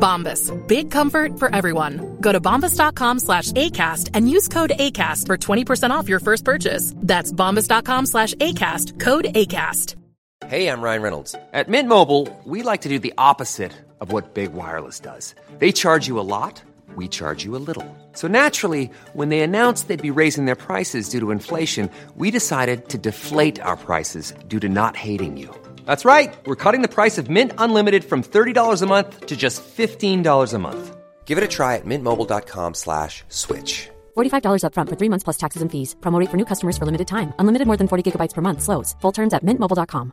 Bombas. Big comfort for everyone. Go to bombas.com slash ACAST and use code ACAST for 20% off your first purchase. That's bombas.com slash ACAST. Code ACAST. Hey, I'm Ryan Reynolds. At Mint Mobile, we like to do the opposite of what Big Wireless does. They charge you a lot, we charge you a little. So naturally, when they announced they'd be raising their prices due to inflation, we decided to deflate our prices due to not hating you. That's right. We're cutting the price of Mint Unlimited from $30 a month to just $15 a month. Give it a try at mintmobile.com slash switch. $45 upfront for three months plus taxes and fees. Promo rate for new customers for limited time. Unlimited more than 40 gigabytes per month. Slows. Full terms at mintmobile.com.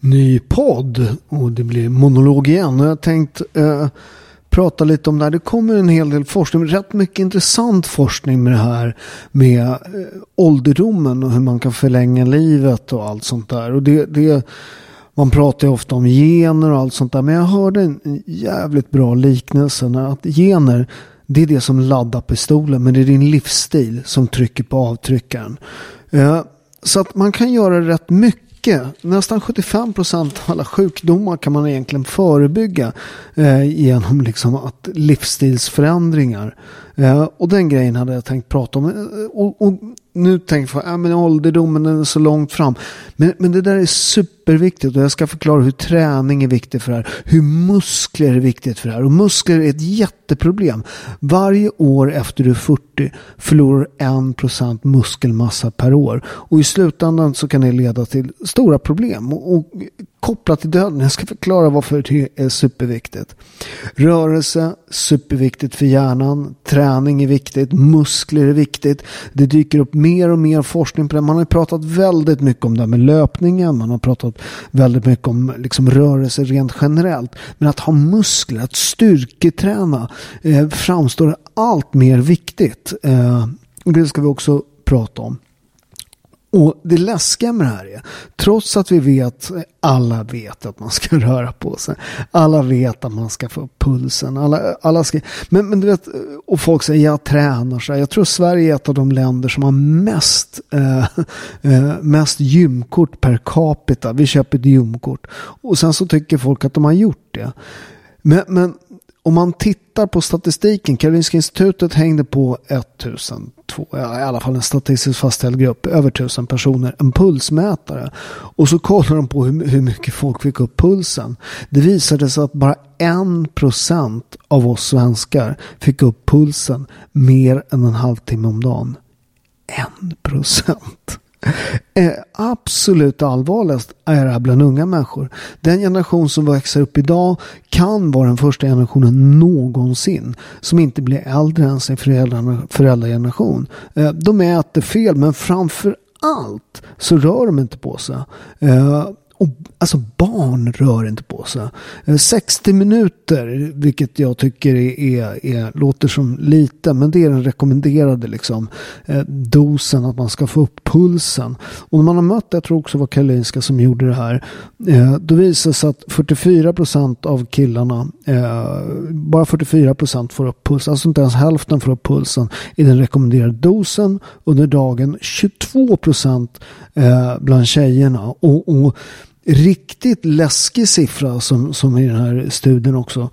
Ny podd och det blir monolog igen. Och jag tänkt eh, prata lite om det här. Det kommer en hel del forskning. Rätt mycket intressant forskning med det här med eh, ålderdomen och hur man kan förlänga livet och allt sånt där. Och det, det man pratar ju ofta om gener och allt sånt där. Men jag hörde en jävligt bra liknelse. Att gener, det är det som laddar pistolen. Men det är din livsstil som trycker på avtryckaren. Eh, så att man kan göra rätt mycket Nästan 75 procent av alla sjukdomar kan man egentligen förebygga eh, genom liksom att livsstilsförändringar. Eh, och den grejen hade jag tänkt prata om. Eh, och, och nu tänker jag, ja men ålderdomen är så långt fram. Men, men det där är superviktigt och jag ska förklara hur träning är viktigt för det här. Hur muskler är viktigt för det här. Och muskler är ett jätteproblem. Varje år efter du är 40 förlorar du 1% muskelmassa per år. Och i slutändan så kan det leda till stora problem. Och, och kopplat till döden. Jag ska förklara varför det är superviktigt. Rörelse, superviktigt för hjärnan. Träning är viktigt. Muskler är viktigt. Det dyker upp mer och mer forskning på det. Man har pratat väldigt mycket om det här med löpningen. Man har pratat väldigt mycket om liksom, rörelse rent generellt. Men att ha muskler, att styrketräna eh, framstår allt mer viktigt. Eh, det ska vi också prata om. Och det läskiga med det här är, trots att vi vet, alla vet att man ska röra på sig. Alla vet att man ska få upp pulsen. Alla, alla ska, men, men du vet, och folk säger jag tränar så här. Jag tror Sverige är ett av de länder som har mest, eh, eh, mest gymkort per capita. Vi köper ett gymkort. Och sen så tycker folk att de har gjort det. Men, men om man tittar på statistiken, Karolinska institutet hängde på 1002, i alla fall en statistiskt fastställd grupp, över tusen personer, en pulsmätare. Och så kollar de på hur, hur mycket folk fick upp pulsen. Det visade sig att bara en procent av oss svenskar fick upp pulsen mer än en halvtimme om dagen. En procent. Eh, absolut allvarligast är det här bland unga människor. Den generation som växer upp idag kan vara den första generationen någonsin som inte blir äldre än sin föräldrageneration. Eh, de äter fel men framför allt så rör de inte på sig. Eh, och, alltså barn rör inte på sig. Eh, 60 minuter, vilket jag tycker är, är, är, låter som lite, men det är den rekommenderade liksom, eh, dosen att man ska få upp pulsen. Och när man har mött, jag tror också det var Karolinska som gjorde det här, eh, då visar det sig att 44 procent av killarna, bara 44 procent får upp pulsen, alltså inte ens hälften får upp pulsen i den rekommenderade dosen under dagen. 22 procent bland tjejerna. och, och riktigt läskig siffra som, som i den här studien också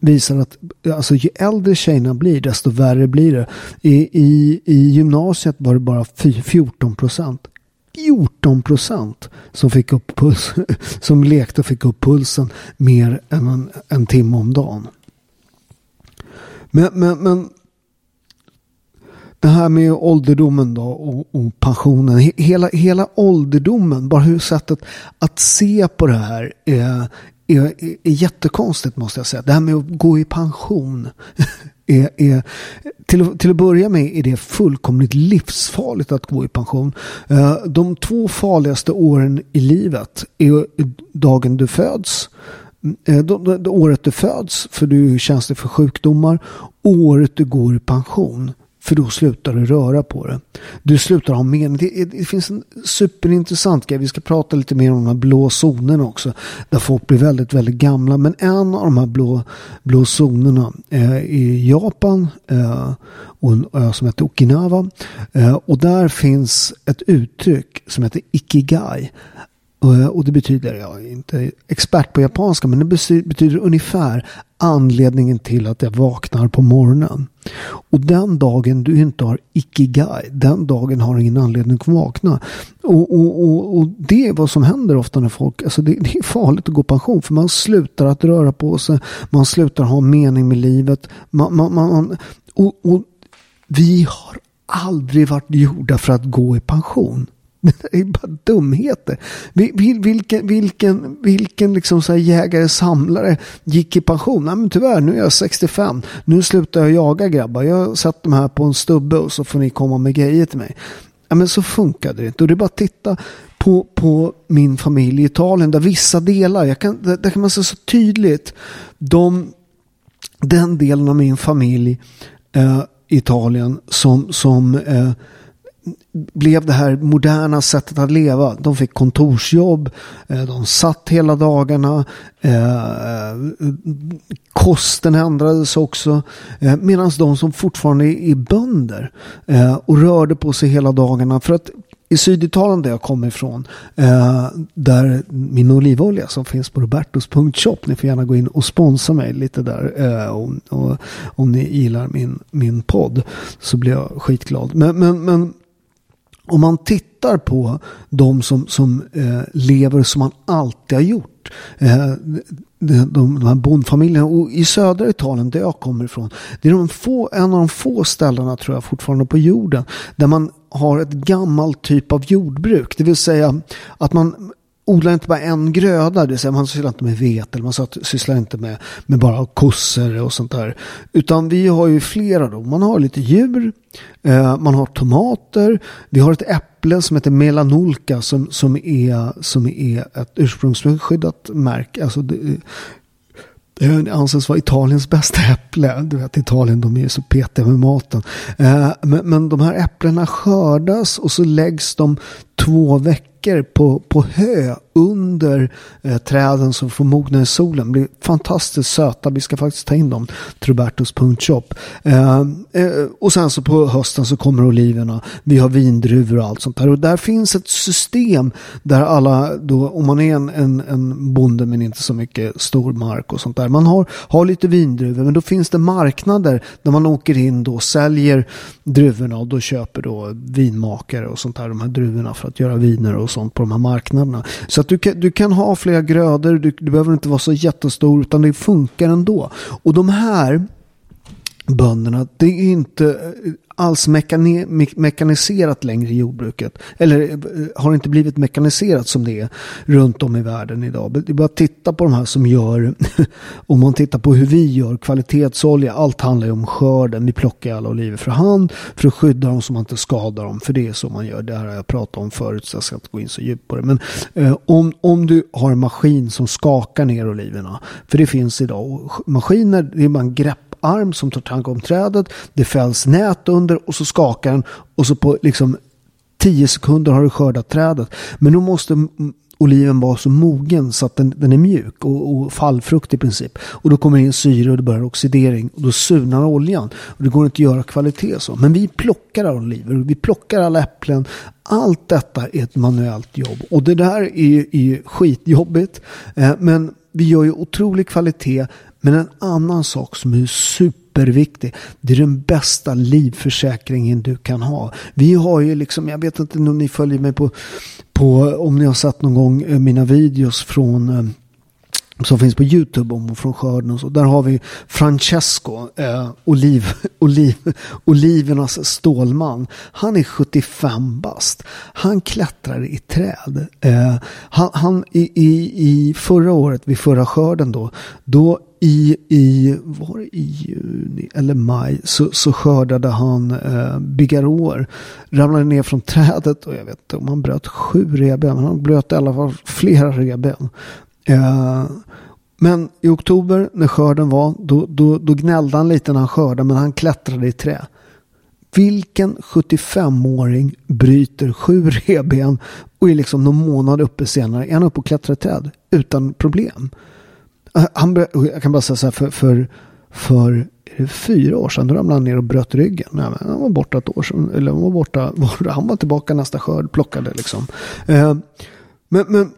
visar att alltså, ju äldre tjejerna blir desto värre blir det. I, i, i gymnasiet var det bara 14 procent. 14 procent som, fick upp puls, som lekte och fick upp pulsen mer än en, en timme om dagen. Men, men, men det här med ålderdomen då och, och pensionen. Hela, hela ålderdomen, bara hur sättet att se på det här är, är, är, jättekonstigt måste jag säga. Det här med att gå i pension. Är, är, till, till att börja med är det fullkomligt livsfarligt att gå i pension. Eh, de två farligaste åren i livet är dagen du föds eh, året du föds, för du är känslig för sjukdomar, året du går i pension. För då slutar du röra på det. Du slutar ha mening. Det, det, finns en superintressant grej. Vi ska prata lite mer om de här blå zonerna också. Där folk blir väldigt, väldigt gamla. Men en av de här blå, blå zonerna eh, i Japan. Eh, och en ö som heter Okinawa. Eh, och där finns ett uttryck som heter Ikigai. Och det betyder, jag är inte expert på japanska, men det betyder ungefär anledningen till att jag vaknar på morgonen. Och den dagen du inte har ikigai, den dagen har ingen anledning att vakna. Och, och, och, och det är vad som händer ofta när folk, alltså det, det, är farligt att gå pension för man slutar att röra på sig, man slutar ha mening med livet. Man, man, man och, och vi har aldrig varit gjorda för att gå i pension. Det är bara dumheter. Vilken, vilken, vilken liksom så jägare samlare gick i pension? Nej men tyvärr, nu är jag 65. Nu slutar jag jaga grabbar. Jag sätter dem här på en stubbe och så får ni komma med grejer till mig. Ja, men så funkade det inte. Och det är bara att titta på, på min familj i Italien där vissa delar, jag kan, där kan man se så tydligt, de, den delen av min familj eh, i Italien som, som eh, blev det här moderna sättet att leva. De fick kontorsjobb, eh, de satt hela dagarna, eh, kosten ändrades också. Eh, Medan de som fortfarande är bönder och rörde på sig hela dagarna. För att i Syditalien där jag kommer ifrån, där min olivolja som finns på robertos.shop, ni får gärna gå in och sponsra mig lite där om ni gillar min, min podd så blir jag skitglad. Men, men, men om man tittar på de som, som eh, lever som man alltid har gjort. Eh, de, de, här bondfamiljerna och i södra Italien där jag kommer ifrån. Det är de få, en av de få ställena tror jag fortfarande på jorden. Där man har ett gammalt typ av jordbruk. Det vill säga att man odlar inte bara en gröda, det vill säga man sysslar inte med vete, eller man sysslar inte med, med bara kossor och sånt där. Utan vi har ju flera då. Man har lite djur, eh, man har tomater, vi har ett äpple som heter melanolka som, som, är, som är ett ursprungsskyddat märke. Alltså det, det anses vara Italiens bästa äpple. Du vet Italien, de är ju så petiga med maten. Eh, men, men de här äpplena skördas och så läggs de två veckor veckor på, på hö under eh, träden som får mogna i solen. Blir fantastiskt söta. Vi ska faktiskt ta in dem till Eh, eh, och sen så på hösten så kommer oliverna. Vi har vindruvor och allt sånt där. Och där finns ett system där alla, då, om man är en, en, en bonde men inte så mycket stor mark och sånt där. Man har, har lite vindruvor men då finns det marknader där man åker in då och säljer druvorna och då köper då vinmakare och sånt där de här druvorna för att göra viner och sånt på de här marknaderna. Så att du kan, du kan ha flera grödor, du, du behöver inte vara så jättestor utan det funkar ändå. Och de här bönderna, det är inte alls mekani mekaniserat längre i jordbruket. Eller eh, har inte blivit mekaniserat som det är runt om i världen idag. Det är bara att titta på de här som gör, om man tittar på hur vi gör kvalitetsolja, allt handlar ju om skörden. Vi plockar alla oliver för hand för att skydda dem så man inte skadar dem. För det är så man gör. Det här har jag pratat om förut så jag ska inte gå in så djupt på det. Men eh, om, om du har en maskin som skakar ner oliverna, för det finns idag maskiner, det är bara en grepp arm som tar tanke om trädet. Det fälls nät under och så skakar den och så på liksom 10 sekunder har du skördat trädet. Men då måste oliven vara så mogen så att den, den är mjuk och, och, fallfrukt i princip. Och då kommer det in syre och det börjar oxidering och då surnar oljan. Och det går inte att göra kvalitet så. Men vi plockar alla oliver, vi plockar alla äpplen. Allt detta är ett manuellt jobb och det där är, är skitjobbigt. Eh, men vi gör ju otrolig kvalitet men en annan sak som är superviktig. Det är den bästa livförsäkringen du kan ha. Vi har ju liksom, jag vet inte om ni följer mig på, på om ni har sett någon gång eh, mina videos från eh, som finns på YouTube om från skörden och så. Där har vi Francesco, eh, oliv, oliv, olivernas stålman. Han är 75 bast. Han klättrar i träd. Eh, han, han i, i, i förra året, vid förra skörden då, då i, i, var det i juni eller maj så, så skördade han eh, bigarråer. Ramlade ner från trädet och jag vet inte om han bröt sju revben. Han bröt i alla fall flera revben. Eh, men i oktober när skörden var, då, då, då gnällde han lite när han skördade, men han klättrade i trä. Vilken 75-åring bryter sju reben och är liksom någon månad uppe senare, är han uppe och klättrar i träd utan problem. Han, jag kan bara säga så här, för, för, för fyra år sedan, då ramlade han ner och bröt ryggen. Nej, han var borta ett år sedan, eller han var borta, han var tillbaka nästa skörd, plockade liksom. Eh, men, men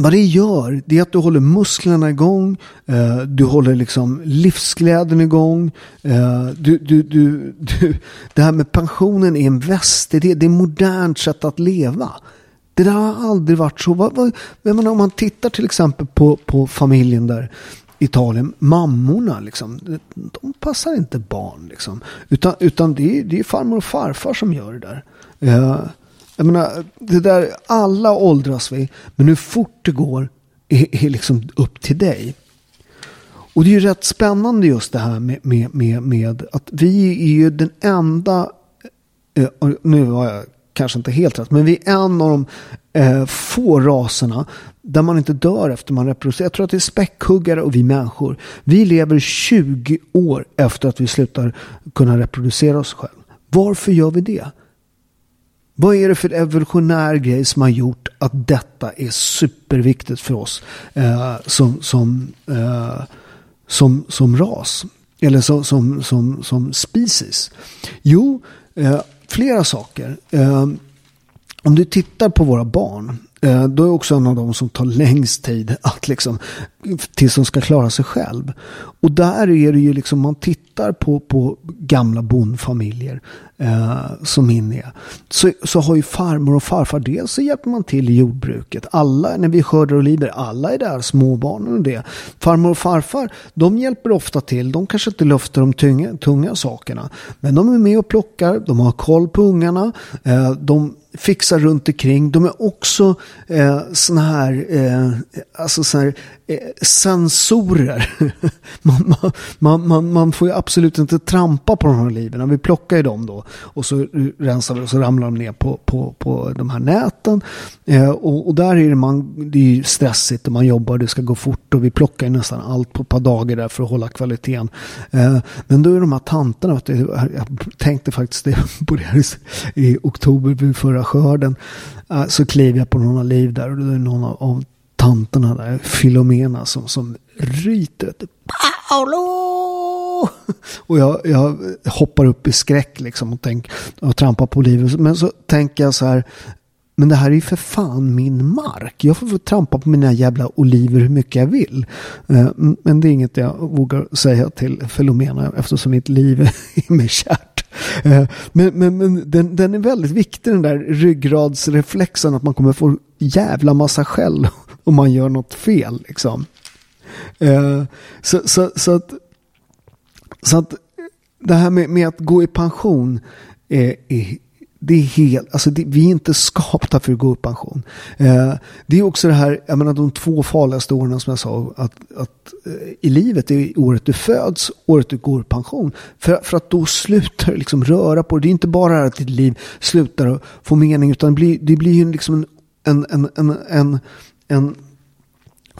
vad det gör, det är att du håller musklerna igång, eh, du håller liksom livsglädjen igång. Eh, du, du, du, du, det här med pensionen är en väst, det, det är ett modernt sätt att leva. Det där har aldrig varit så. Vad, vad, jag menar, om man tittar till exempel på, på familjen där Italien, mammorna liksom, de passar inte barn liksom. Utan, utan det, är, det är farmor och farfar som gör det där. Eh, jag menar, det där, alla åldras vi, men hur fort det går är, är liksom upp till dig. Och det är ju rätt spännande just det här med, med, med, med att vi är ju den enda, eh, nu har jag kanske inte helt rätt, men vi är en av de eh, få raserna där man inte dör efter man reproducerar. Jag tror att det är späckhuggare och vi människor. Vi lever 20 år efter att vi slutar kunna reproducera oss själva. Varför gör vi det? Vad är det för evolutionär grej som har gjort att detta är superviktigt för oss eh, som, som, eh, som, som ras? Eller som, som, som, som species? Jo, eh, flera saker. Ehm, om du tittar på våra barn Eh, då är också en av de som tar längst tid att liksom, tills de ska klara sig själv. Och där är det ju liksom, man tittar på, på gamla bondfamiljer eh, som min är. Så, så har ju farmor och farfar, dels så hjälper man till i jordbruket. Alla, när vi skördar oliver, alla är där, småbarnen och det. Farmor och farfar, de hjälper ofta till. De kanske inte luftar de tunga, tunga sakerna. Men de är med och plockar, de har koll på ungarna. Eh, de fixar runt omkring. De är också eh, såna här, eh, alltså så här Eh, sensorer. man, man, man, man, får ju absolut inte trampa på de här liven. Vi plockar ju dem då och så rensar vi och så ramlar de ner på, på, på de här näten. Eh, och, och, där är det, man, det är ju stressigt och man jobbar, det ska gå fort och vi plockar ju nästan allt på ett par dagar där för att hålla kvaliteten. Eh, men då är de här tanterna, jag tänkte faktiskt det på det här i oktober vid förra skörden. Eh, så kliver jag på några liv där och då är det någon av tanterna där, Filomena, som, som ryter. Paolo! Och jag, jag hoppar upp i skräck liksom och, tänk, och trampar på livet. Men så tänker jag så här, men det här är ju för fan min mark. Jag får få trampa på mina jävla oliver hur mycket jag vill. Eh, men det är inget jag vågar säga till Filomena eftersom mitt liv är mig kärt. Eh, men, men, men den, den, är väldigt viktig den där ryggradsreflexen att man kommer få jävla massa skäll om man gör något fel. Liksom. Eh, så, så, så, att, så att det här med, med att gå i pension är, är det är helt, alltså det, vi är inte skapta för att gå i pension. Eh, det är också det här, jag menar de två farligaste åren som jag sa, att, att eh, i livet är året du föds, året du går i pension. För, för att då slutar du liksom röra på det. Det är inte bara att ditt liv slutar få mening, utan det blir, det blir ju liksom en, en, en, en, en en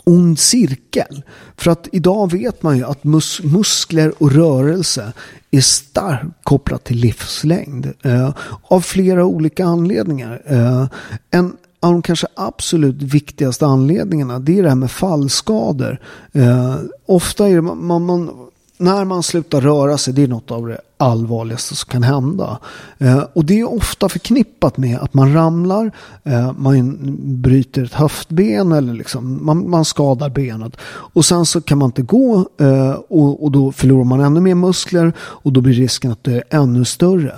ond cirkel. För att idag vet man ju att mus muskler och rörelse är starkt kopplat till livslängd. Eh, av flera olika anledningar. Eh, en av de kanske absolut viktigaste anledningarna det är det här med fallskador. Eh, ofta är det man, man när man slutar röra sig, det är något av det allvarligaste som kan hända. Eh, och det är ofta förknippat med att man ramlar, eh, man bryter ett höftben eller liksom, man, man, skadar benet. Och sen så kan man inte gå eh, och, och, då förlorar man ännu mer muskler och då blir risken att det är ännu större.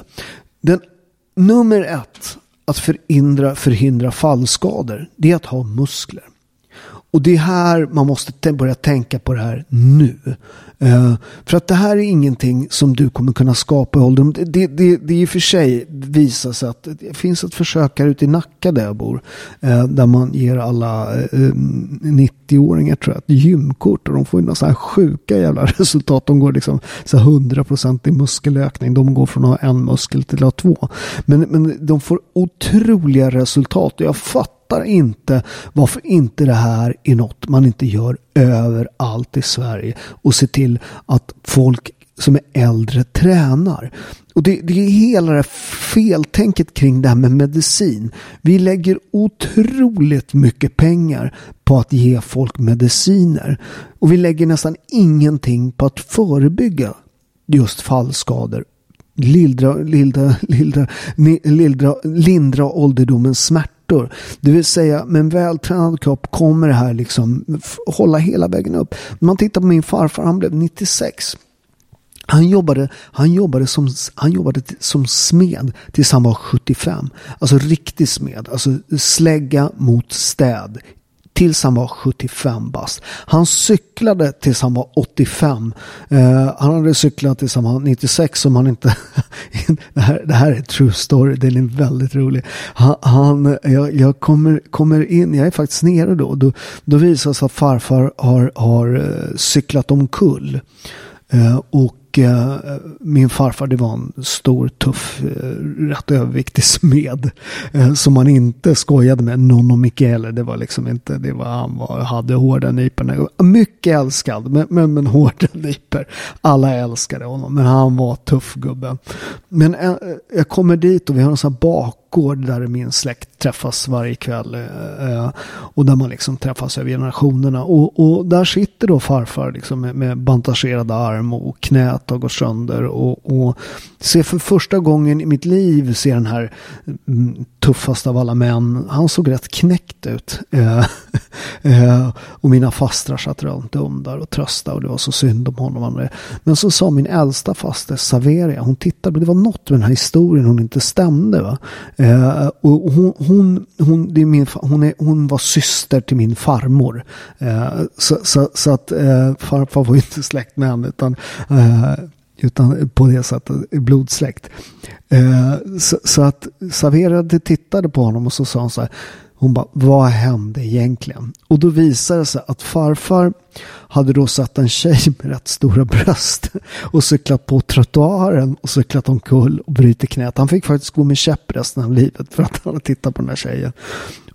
Den, nummer ett att förhindra, förhindra fallskador, det är att ha muskler. Och det är här man måste börja tänka på det här nu. Uh, för att det här är ingenting som du kommer kunna skapa i ålderdom. Det, det, det, det i och för sig visar sig att det finns ett försök här ute i Nacka där jag bor. Uh, där man ger alla eh, mm, uh, 90-åringar tror jag ett gymkort. Och de får ju några så här sjuka jävla resultat. De går liksom så 100% i muskelökning. De går från att ha en muskel till att ha två. Men, men de får otroliga resultat. Och jag fattar inte varför inte det här är något man inte gör överallt i Sverige och se till att folk som är äldre tränar. Och det, det, är hela det här feltänket kring det här med medicin. Vi lägger otroligt mycket pengar på att ge folk mediciner. Och vi lägger nästan ingenting på att förebygga just fallskador. Lildra, lildra, lildra, lildra, lindra ålderdomens smärta smärtor. Det vill säga med en vältränad kropp kommer det här liksom hålla hela vägen upp. Man tittar på min farfar, han blev 96. Han jobbade, han, jobbade som, han jobbade som smed tills han var 75. Alltså riktig smed. Alltså slägga mot städ tills han var 75 bast. Han cyklade tills han var 85. Eh, han hade cyklat tills han var 96 om han inte... det, här, det här är true story, den är väldigt rolig. Han, han jag, jag kommer, kommer in, jag är faktiskt nere då. Då, då visar sig att farfar har, har eh, cyklat omkull. Eh, och och eh, min farfar det var en stor, tuff, eh, rätt överviktig smed. Eh, som man inte skojade med. Nonno Michele, det var liksom inte, det var, han var, hade hårda nypor. Mycket älskad, men, men, men hårda nypor. Alla älskade honom, men han var tuff gubbe. Men eh, jag kommer dit och vi har en sån här bak bakgård där min släkt träffas varje kväll. Eh, eh, och där man liksom träffas över generationerna. Och, och där sitter då farfar liksom med, med bandagerad arm och knät har gått sönder. Och, och ser för första gången i mitt liv ser den här mm, tuffast av alla män. Han såg rätt knäckt ut. Eh, eh, och mina fastrar satt runt om där och tröstade och det var så synd om honom. Men så sa min äldsta faster Saveria, hon tittade, det var något med den här historien hon inte stämde. Va? Eh, och hon, hon, hon, det är min, hon, är, hon var syster till min farmor. så, så, så att farfar var inte släkt med henne utan utan på det sättet blodsläkt. Eh, så, så, att Saverade tittade på honom och så sa hon så här. Hon bara, vad hände egentligen? Och då visade det sig att farfar hade då satt en tjej med rätt stora bröst och cyklat på trottoaren och cyklat omkull och brutit knät. Han fick faktiskt gå med käpp resten av livet för att han hade tittat på den här tjejen.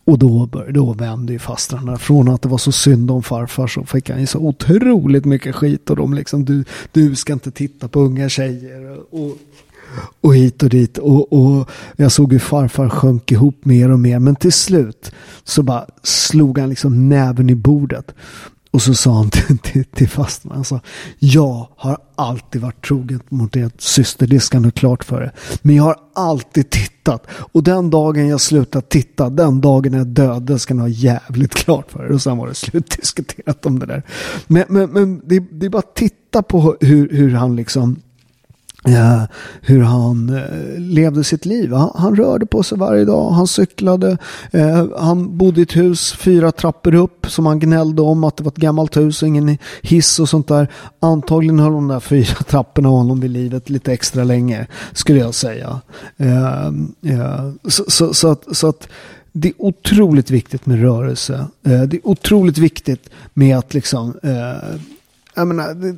Och då, då vände ju fastrarna. Från att det var så synd om farfar så fick han ju så otroligt mycket skit. Och de liksom, du, du ska inte titta på unga tjejer. Och, och hit och dit. Och, och jag såg hur farfar sjönk ihop mer och mer. Men till slut så bara slog han liksom näven i bordet. Och så sa han till, till, till fasten, alltså, jag har alltid varit trogen mot er syster, det ska ni ha klart för er. Men jag har alltid tittat. Och den dagen jag slutar titta, den dagen jag död, det ska ni ha jävligt klart för er. Och sen var det slutdiskuterat om det där. Men, men, men det, det är bara att titta på hur, hur han liksom hur han eh, levde sitt liv. Han, han, rörde på sig varje dag, han cyklade, eh, han bodde i ett hus fyra trappor upp som han gnällde om att det var ett gammalt hus och ingen hiss och sånt där. Antagligen höll de där fyra trapporna honom vid livet lite extra länge, skulle jag säga. Eh, eh, så, så, så, att, så att det är otroligt viktigt med rörelse. Eh, det är otroligt viktigt med att liksom, eh, jag menar, det,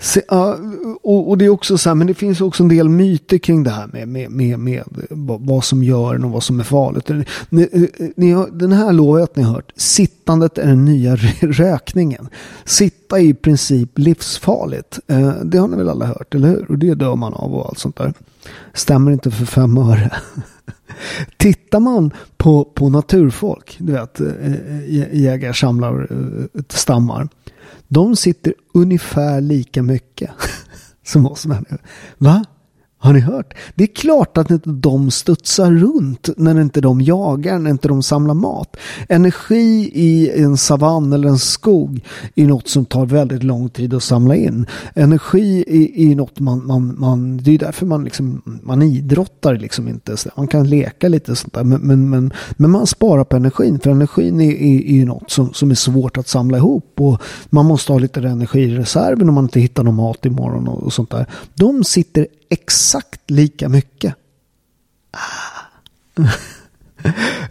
Se, uh, och, och, det är också så här, men det finns också en del myter kring det här med, med, med, med vad som gör en och vad som är farligt. Ni, ni har, den här lovar jag att ni har hört. Sittandet är den nya rökningen. Sitta är i princip livsfarligt. Uh, det har ni väl alla hört, eller hur? Och det dör man av och allt sånt där. Stämmer inte för fem öre. Tittar man på, på naturfolk, du vet, eh, eh, jägar, jägare, samlar, stammar de sitter ungefär lika mycket som oss människor. Va? Har ni hört? Det är klart att inte de studsar runt när inte de jagar, när inte de samlar mat. Energi i en savann eller en skog är något som tar väldigt lång tid att samla in. Energi är, är något man, man, man, det är därför man, liksom, man idrottar liksom inte. Man kan leka lite sånt där, men, men, men, men man sparar på energin. För energin är, är, är något som, som är svårt att samla ihop och man måste ha lite energi i reserven om man inte hittar någon mat imorgon och, och sånt där. De sitter exakt lika mycket.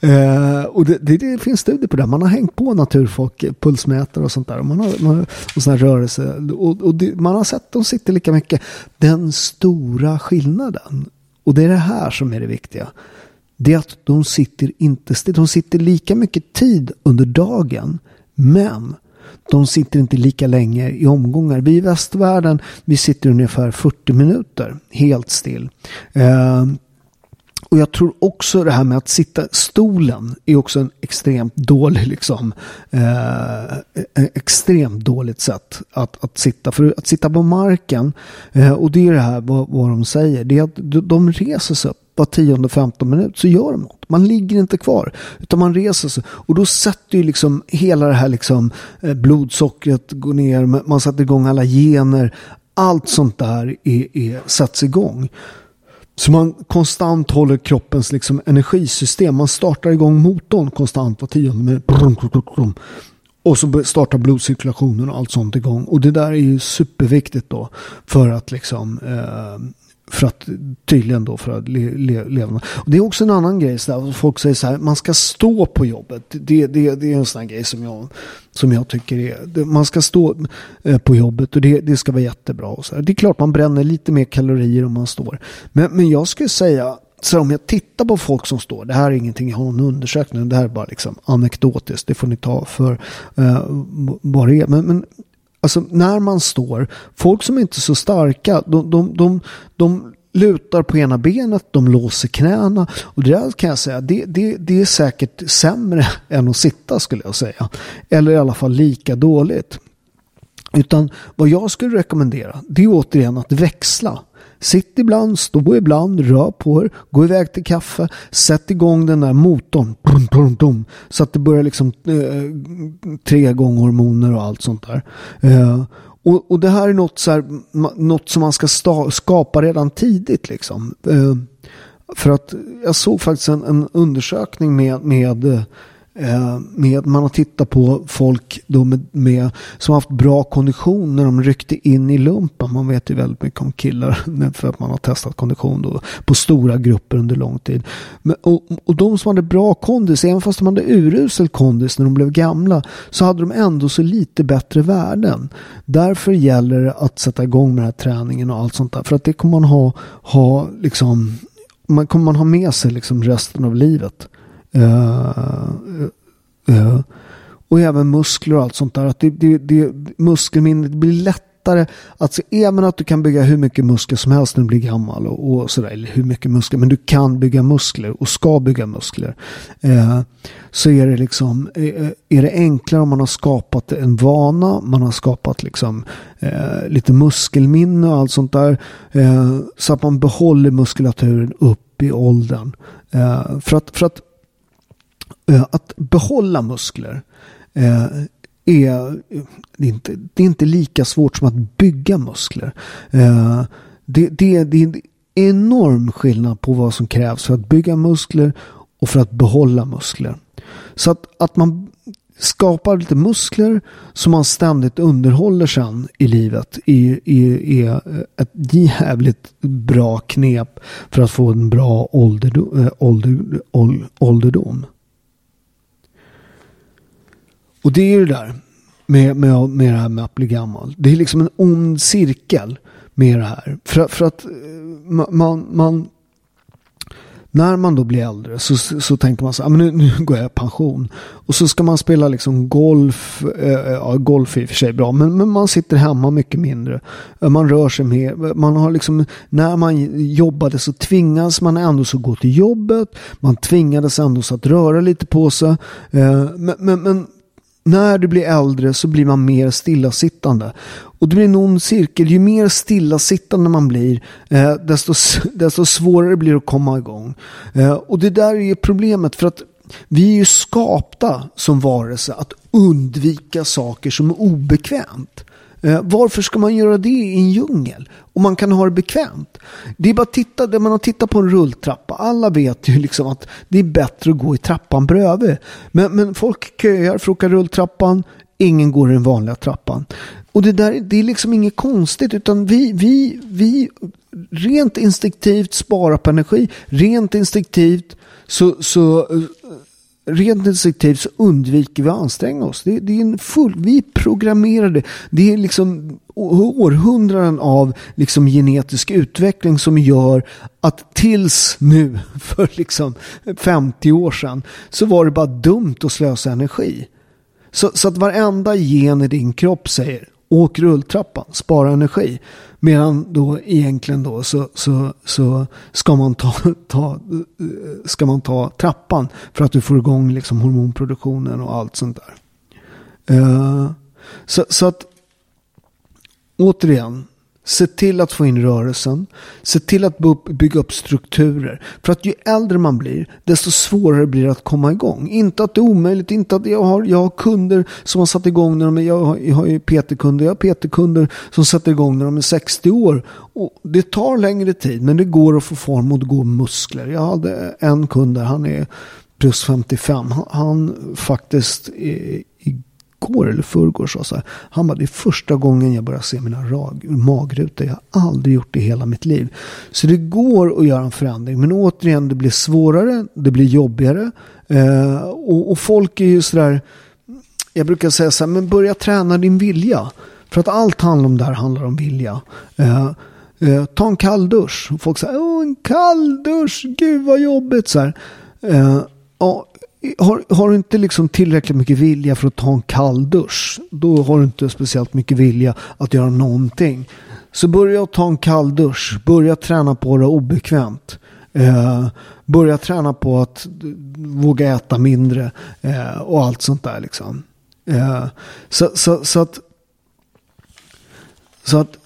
Uh, och det, det, det, finns studier på det. Man har hängt på naturfolk, pulsmätare och sånt där. Man har, man, och sån rörelse. Och, och det, man har sett att de sitter lika mycket. Den stora skillnaden. Och det är det här som är det viktiga. Det är att de sitter inte De sitter lika mycket tid under dagen. Men de sitter inte lika länge i omgångar. Vi i västvärlden, vi sitter ungefär 40 minuter helt still. Eh, och jag tror också det här med att sitta stolen är också en extremt dålig liksom eh, e-, e-, extremt dåligt sätt att, att sitta. För att sitta på marken eh, och det är det här vad, vad de säger. Det är att de reser sig upp var tionde, femton minut så gör de något. Man ligger inte kvar utan man reser sig och då sätter ju liksom hela det här liksom eh, blodsockret går ner, man sätter igång alla gener. Allt sånt där är, är, sätts igång. Så man konstant håller kroppens liksom energisystem. Man startar igång motorn konstant var tionde minut. Och så startar blodcirkulationen och allt sånt igång. Och det där är ju superviktigt då. För att liksom eh, för att tydligen då för att le, le, leva. Och det är också en annan grej. Så där, folk säger så här, man ska stå på jobbet. Det, det, det är en sån här grej som jag, som jag tycker är, man ska stå eh, på jobbet och det, det ska vara jättebra. Och så här. Det är klart man bränner lite mer kalorier om man står. Men, men jag skulle säga, så om jag tittar på folk som står, det här är ingenting jag har någon undersökning, det här är bara liksom anekdotiskt, det får ni ta för eh, vad det är. Men, men Alltså när man står, folk som inte är så starka, de, de, de, de lutar på ena benet, de låser knäna. Och det där kan jag säga, det, det, det är säkert sämre än att sitta skulle jag säga. Eller i alla fall lika dåligt. Utan vad jag skulle rekommendera, det är återigen att växla. Sitt ibland, stå ibland, rör på er, gå iväg till kaffe, sätt igång den där motorn. Brum, brum, brum, så att det börjar liksom eh, tre gånger hormoner och allt sånt där. Eh, och, och, det här är något, så här, något som man ska sta, skapa redan tidigt. Liksom. Eh, för att jag såg faktiskt en, en undersökning med, med eh, Eh, med, man har tittat på folk då med, med, som haft bra kondition när de ryckte in i lumpen. Man vet ju väldigt mycket om killar för att man har testat kondition då, på stora grupper under lång tid. Men, och, och de som hade bra kondis, även fast de hade urusel kondis när de blev gamla, så hade de ändå så lite bättre värden. Därför gäller det att sätta igång med den här träningen och allt sånt där. För att det kommer man ha, ha liksom, man kommer man ha med sig liksom resten av livet. Uh, uh, och även muskler och allt sånt där. Att det, det, det, muskelminnet blir lättare att se. Även att du kan bygga hur mycket muskler som helst när du blir gammal och, och sådär. Eller hur mycket muskler. Men du kan bygga muskler och ska bygga muskler. Uh, så är det liksom är det enklare om man har skapat en vana. Man har skapat liksom lite muskelminne och allt sånt där. så att man behåller muskulaturen upp i åldern. för att, för att Eh, att behålla muskler eh, är, eh, det är, inte, det är inte lika svårt som att bygga muskler. Eh, det, det, det är en enorm skillnad på vad som krävs för att bygga muskler och för att behålla muskler. Så att, att man skapar lite muskler som man ständigt underhåller sen i livet är, är, är ett jävligt bra knep för att få en bra eh, ålderdom. Ålder, ålderdom. Och det är ju det där. med, med, med det här med att bli gammal. Det är liksom en ond cirkel med det här. För, för att eh, man, man när man då blir äldre så, så tänker man så här, ah, nu, nu går jag i pension. Och så ska man spela liksom golf, äh, ja golf är i och för sig bra, men, men man sitter hemma mycket mindre. Eh, man rör sig mer, man har liksom, när man jobbade så tvingades man ändå så gå till jobbet, man tvingades ändå så att röra lite på sig. Äh, men, men, men när du blir äldre så blir man mer stillasittande. Och det blir en ond cirkel. Ju mer stillasittande man blir, eh, desto, desto svårare blir det att komma igång. Eh, och det där är problemet. För att vi är ju skapta som varelse att undvika saker som är obekvämt. Eh, varför ska man göra det i en djungel? Om man kan ha det bekvämt. Det är bara att titta, det man har tittat på en rulltrappa. Alla vet ju liksom att det är bättre att gå i trappan bredvid. Men, men folk köar för att åka rulltrappan. Ingen går i den vanliga trappan. Och det där det är liksom inget konstigt utan vi, vi, vi rent instinktivt sparar på energi. Rent instinktivt så, så eh, rent instinktivt så undviker vi att anstränga oss. Det, det är en full, vi är programmerade. Det är liksom århundraden av liksom genetisk utveckling som gör att tills nu, för liksom 50 år sedan, så var det bara dumt att slösa energi. Så, så att varenda gen i din kropp säger åk rulltrappan, spara energi. Medan då egentligen då så, så, så ska, man ta, ta, ska man ta trappan för att du får igång liksom hormonproduktionen och allt sånt där. Uh, så, så att återigen, Se till att få in rörelsen. Se till att bygga upp strukturer. För att ju äldre man blir, desto svårare blir det att komma igång. Inte att det är omöjligt, inte att jag har, jag har kunder som har satt igång när de är, jag har, jag har ju PT-kunder, jag har PT-kunder som sätter igång när de är 60 år. Och det tar längre tid, men det går att få form och det går muskler. Jag hade en kund där, han är plus 55. Han, han faktiskt igår eller förrgår sa så här. Han bara, det är första gången jag börjar se mina rag, magrutor. Jag har aldrig gjort det i hela mitt liv. Så det går att göra en förändring. Men återigen, det blir svårare, det blir jobbigare. Eh, och, och, folk är ju sådär, jag brukar säga så här, men börja träna din vilja. För att allt handlar om det här handlar om vilja. Eh, eh, ta en kall dusch. folk säger, åh en kall dusch, gud vad jobbigt. Så här. Eh, har, har du inte liksom tillräckligt mycket vilja för att ta en kall dusch, då har du inte speciellt mycket vilja att göra någonting. Så börja ta en kall dusch, börja träna på det obekvämt. Eh, börja träna på att våga äta mindre eh, och allt sånt där liksom. Eh, så, så, så att så att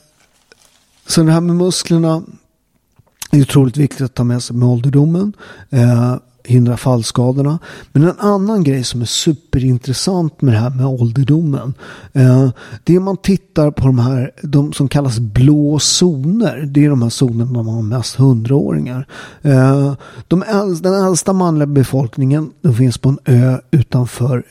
så det här med musklerna är otroligt viktigt att ta med sig med ålderdomen. Eh, Hindra fallskadorna. Men en annan grej som är superintressant med det här med ålderdomen. Eh, det är om man tittar på de här, de som kallas blå zoner. Det är de här zonerna där man har mest hundraåringar. Eh, de äldsta, den äldsta manliga befolkningen de finns på en ö utanför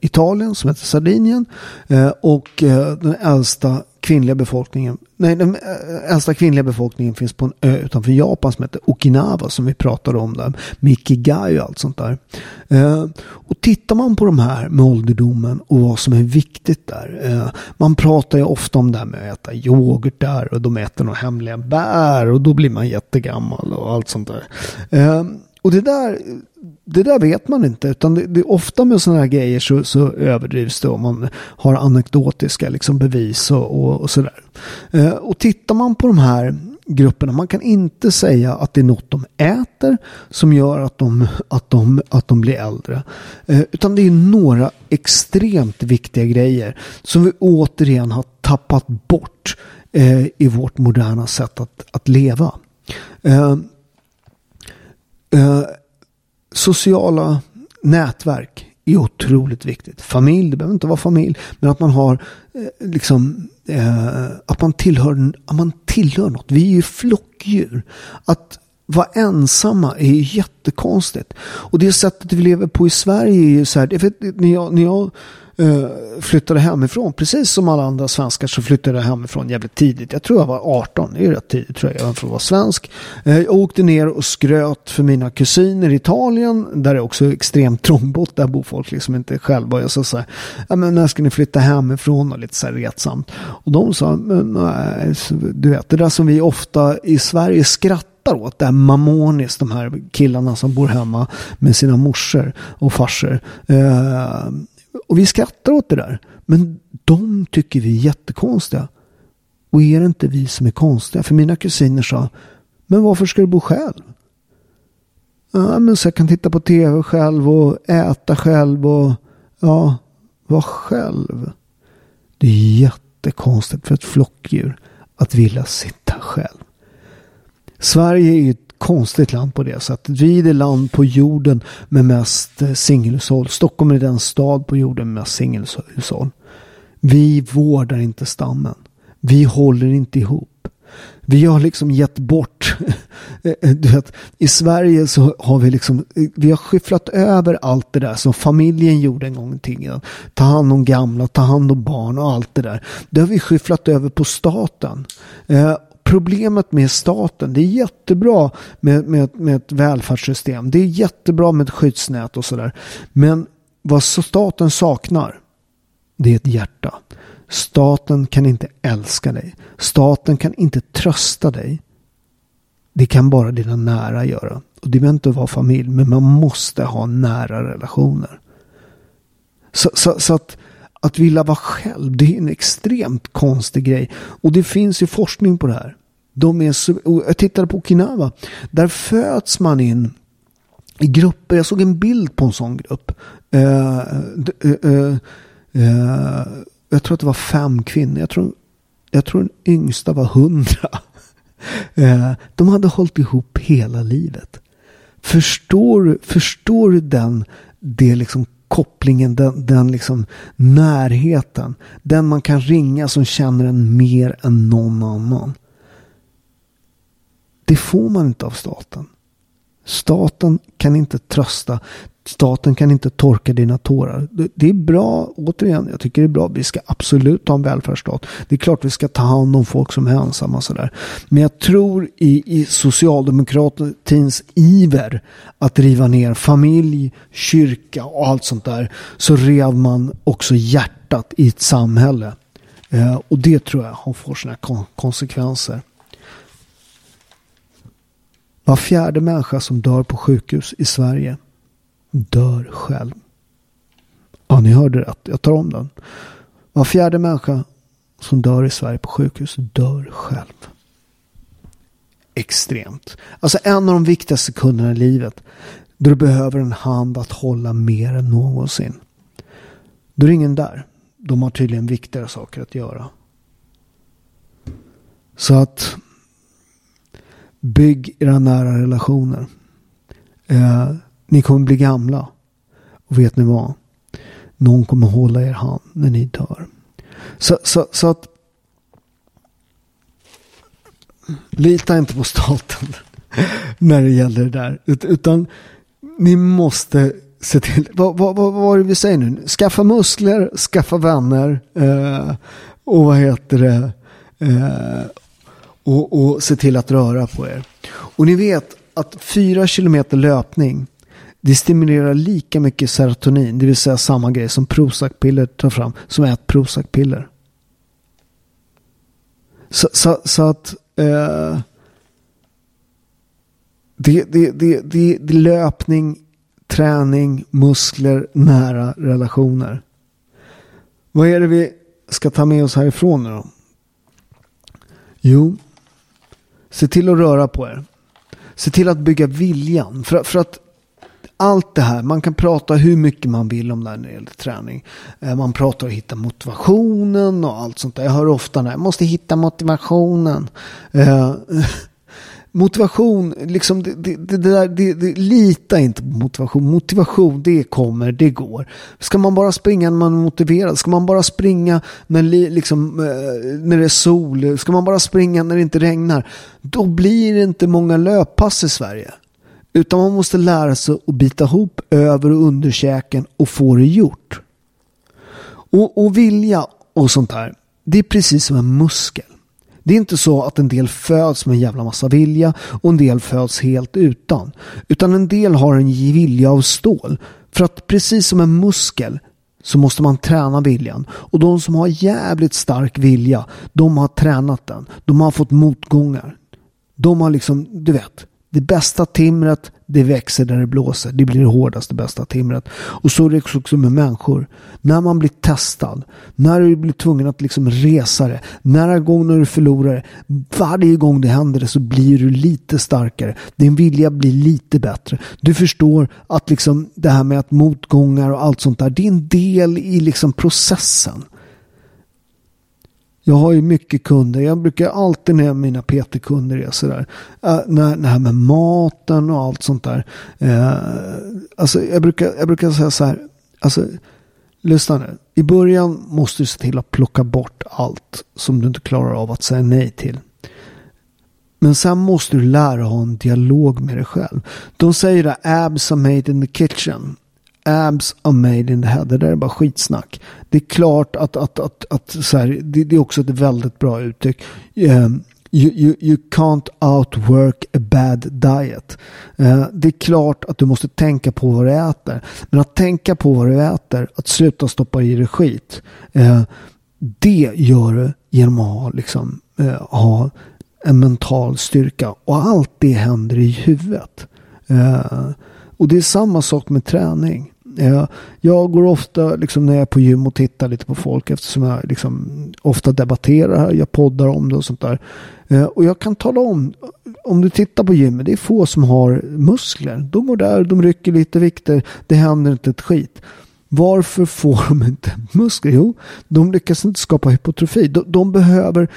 Italien som heter Sardinien. Eh, och eh, den äldsta kvinnliga befolkningen, nej den eh, äldsta kvinnliga befolkningen finns på en ö utanför Japan som heter Okinawa som vi pratade om där. Mikigai och allt sånt där. Eh, och tittar man på de här med ålderdomen och vad som är viktigt där. Eh, man pratar ju ofta om det här med att äta yoghurt där och de äter några hemliga bär och då blir man jättegammal och allt sånt där. Eh, och det där, det där vet man inte. Utan det, det ofta med sådana här grejer så, så överdrivs det om man har anekdotiska liksom bevis och, och, och sådär. Eh, och tittar man på de här grupperna. Man kan inte säga att det är något de äter som gör att de, att de, att de blir äldre. Eh, utan det är några extremt viktiga grejer som vi återigen har tappat bort eh, i vårt moderna sätt att, att leva. Eh, Eh, sociala nätverk är otroligt viktigt. Familj, det behöver inte vara familj, men att man har eh, liksom eh, att man tillhör, att man tillhör något. Vi är ju flockdjur. Att vara ensamma är ju jättekonstigt. Och det sättet vi lever på i Sverige är ju så här. Vet, när jag, när jag uh, flyttade hemifrån, precis som alla andra svenskar så flyttade jag hemifrån jävligt tidigt. Jag tror jag var 18, det är ju rätt tidigt tror jag, även för att vara svensk. Uh, jag åkte ner och skröt för mina kusiner i Italien, där det är också extremt trångbott, där bor folk liksom inte själva. Och jag sa så här, ja men när ska ni flytta hemifrån och lite så här retsamt. Och de sa, men nej, du vet, det där som vi ofta i Sverige skrattar åt, det här mamonis, de här killarna som bor hemma med sina morsor och farsor. Eh, och vi skrattar åt det där. Men de tycker vi är jättekonstiga. Och är det inte vi som är konstiga? För mina kusiner sa, men varför ska du bo själv? Ja, men så jag kan titta på tv själv och äta själv och ja, vara själv. Det är jättekonstigt för ett flockdjur att vilja sitta själv. Sverige är ju ett konstigt land på det sättet. Vi är det land på jorden med mest eh, singelhushåll. Stockholm är den stad på jorden med mest singelhushåll. Vi vårdar inte stammen. Vi håller inte ihop. Vi har liksom gett bort, eh, eh, du vet, i Sverige så har vi liksom, vi har skyfflat över allt det där som familjen gjorde en gång i tiden. Ta hand om gamla, ta hand om barn och allt det där. Det har vi skyfflat över på staten. Eh, problemet med staten, det är jättebra med, med, med ett välfärdssystem. Det är jättebra med ett skyddsnät och sådär. Men vad staten saknar, det är ett hjärta. Staten kan inte älska dig. Staten kan inte trösta dig. Det kan bara dina nära göra. Och det behöver inte vara familj, men man måste ha nära relationer. Så, så, så att att vilja vara själv, det är en extremt konstig grej. Och det finns ju forskning på det här. De är så, jag tittade på Okinawa. Där föds man in i grupper. Jag såg en bild på en sån grupp. Uh, uh, uh, jag tror att det var fem kvinnor. Jag tror, jag tror den yngsta var hundra. Eh, de hade hållit ihop hela livet. Förstår, förstår du den, det liksom kopplingen, den, den liksom närheten. Den man kan ringa som känner en mer än någon annan. Det får man inte av staten. Staten kan inte trösta. Staten kan inte torka dina tårar. Det är bra, återigen, jag tycker det är bra. Vi ska absolut ha en välfärdsstat. Det är klart vi ska ta hand om folk som är ensamma. Sådär. Men jag tror i, i socialdemokratins iver att riva ner familj, kyrka och allt sånt där. Så rev man också hjärtat i ett samhälle. Eh, och det tror jag har får sina konsekvenser. Var fjärde människa som dör på sjukhus i Sverige dör själv. Ja, ni hörde rätt. Jag tar om den. Var fjärde människa som dör i Sverige på sjukhus dör själv. Extremt. Alltså en av de viktigaste sekunderna i livet. Då du behöver en hand att hålla mer än någonsin. Då är ingen där. De har tydligen viktigare saker att göra. Så att bygg era nära relationer. Eh, ni kommer bli gamla. Och vet ni vad? Någon kommer hålla er hand när ni dör. Så, så, så att lita inte på staten när det gäller det där. Utan ni måste se till. Vad, vad, vad var det vi säger nu? Skaffa muskler, skaffa vänner. Eh, och vad heter det? Eh, och, och se till att röra på er. Och ni vet att fyra kilometer löpning det stimulerar lika mycket serotonin, det vill säga samma grej som Prozac-piller tar fram, som ett Prozac-piller. Så, så, så, att eh, det, det, det, det, det är löpning, träning, muskler, nära relationer. Vad är det vi ska ta med oss härifrån nu då? Jo, se till att röra på er. Se till att bygga viljan. För, för att allt det här, man kan prata hur mycket man vill om det här när det gäller träning. Eh, man pratar om att hitta motivationen och allt sånt där. Jag hör ofta när jag måste hitta motivationen. Eh, Motivation, liksom det, det, det där, det, det, lita inte på motivation. Motivation, det kommer, det går. Ska man bara springa när man är motiverad? Ska man bara springa när, liksom, eh, när det är sol? Ska man bara springa när det inte regnar? Då blir det inte många löppass i Sverige. Utan man måste lära sig att bita ihop över och underkäken och få det gjort. Och, och vilja och sånt där, det är precis som en muskel. Det är inte så att en del föds med en jävla massa vilja och en del föds helt utan. Utan en del har en vilja av stål. För att precis som en muskel så måste man träna viljan. Och de som har jävligt stark vilja, de har tränat den. De har fått motgångar. De har liksom, du vet, det bästa timret, det växer där det blåser. Det blir det hårdaste, bästa timret. Och så är det också med människor. När man blir testad, när du blir tvungen att liksom resa det, när gång när du förlorar det, varje gång det händer det så blir du lite starkare. Din vilja blir lite bättre. Du förstår att liksom det här med att motgångar och allt sånt där, det är en del i liksom processen. Jag har ju mycket kunder. Jag brukar alltid när mina PT-kunder är sådär. Äh, när, det här med maten och allt sånt där. Eh, alltså jag brukar, jag brukar säga så här. Alltså, lyssna nu. I början måste du se till att plocka bort allt som du inte klarar av att säga nej till. Men sen måste du lära dig ha en dialog med dig själv. De säger att abs are made in the kitchen abs are made in the head. Det där är bara skitsnack. Det är klart att, att, att, att så här, det, det, är också ett väldigt bra uttryck. Um, You, you, you can't outwork a bad diet. Uh, det är klart att du måste tänka på vad du äter. Men att tänka på vad du äter, att sluta stoppa i dig skit. Uh, det gör du genom att ha, liksom, uh, ha en mental styrka. Och allt det händer i huvudet. och det är samma sak med träning. Eh, jag går ofta liksom när jag är på gym och tittar lite på folk eftersom jag liksom ofta debatterar, jag poddar om det och sånt där. Eh, och jag kan tala om, om du tittar på gymmet, det är få som har muskler. De går där, de rycker lite vikter, det händer inte ett skit. Varför får de inte muskler? Jo, de lyckas inte skapa hypotrofi. De, de behöver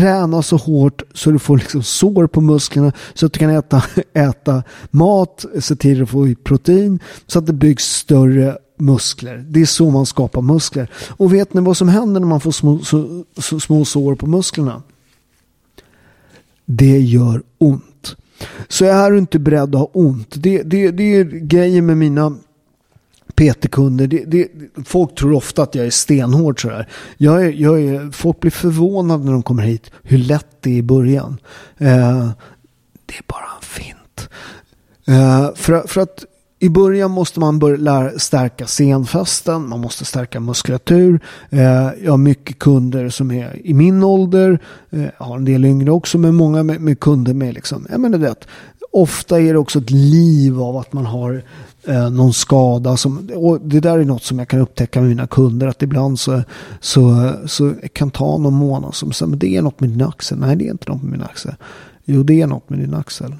träna så hårt så du får liksom sår på musklerna så att du kan äta, äta mat, se till att få i protein så att det byggs större muskler. Det är så man skapar muskler. Och vet ni vad som händer när man får små, så, så, små sår på musklerna? Det gör ont. Så är du inte beredd att ha ont. Det, det, det är grejen med mina PT-kunder. Det, det, folk tror ofta att jag är stenhård sådär. Jag är, jag är, folk blir förvånade när de kommer hit hur lätt det är i början. Eh, det är bara en fint. Eh, för, för att i början måste man börja lära, stärka senfästen, man måste stärka muskulatur. Eh, jag har mycket kunder som är i min ålder, eh, jag har en del yngre också, men många med kunder med liksom, jag menar det, ofta är det också ett liv av att man har eh, någon skada. Som, och det där är något som jag kan upptäcka med mina kunder. Att ibland så, så, så kan ta någon månad som säger men det är något med din axel. Nej, det är inte något med min axel. Jo, det är något med din axel.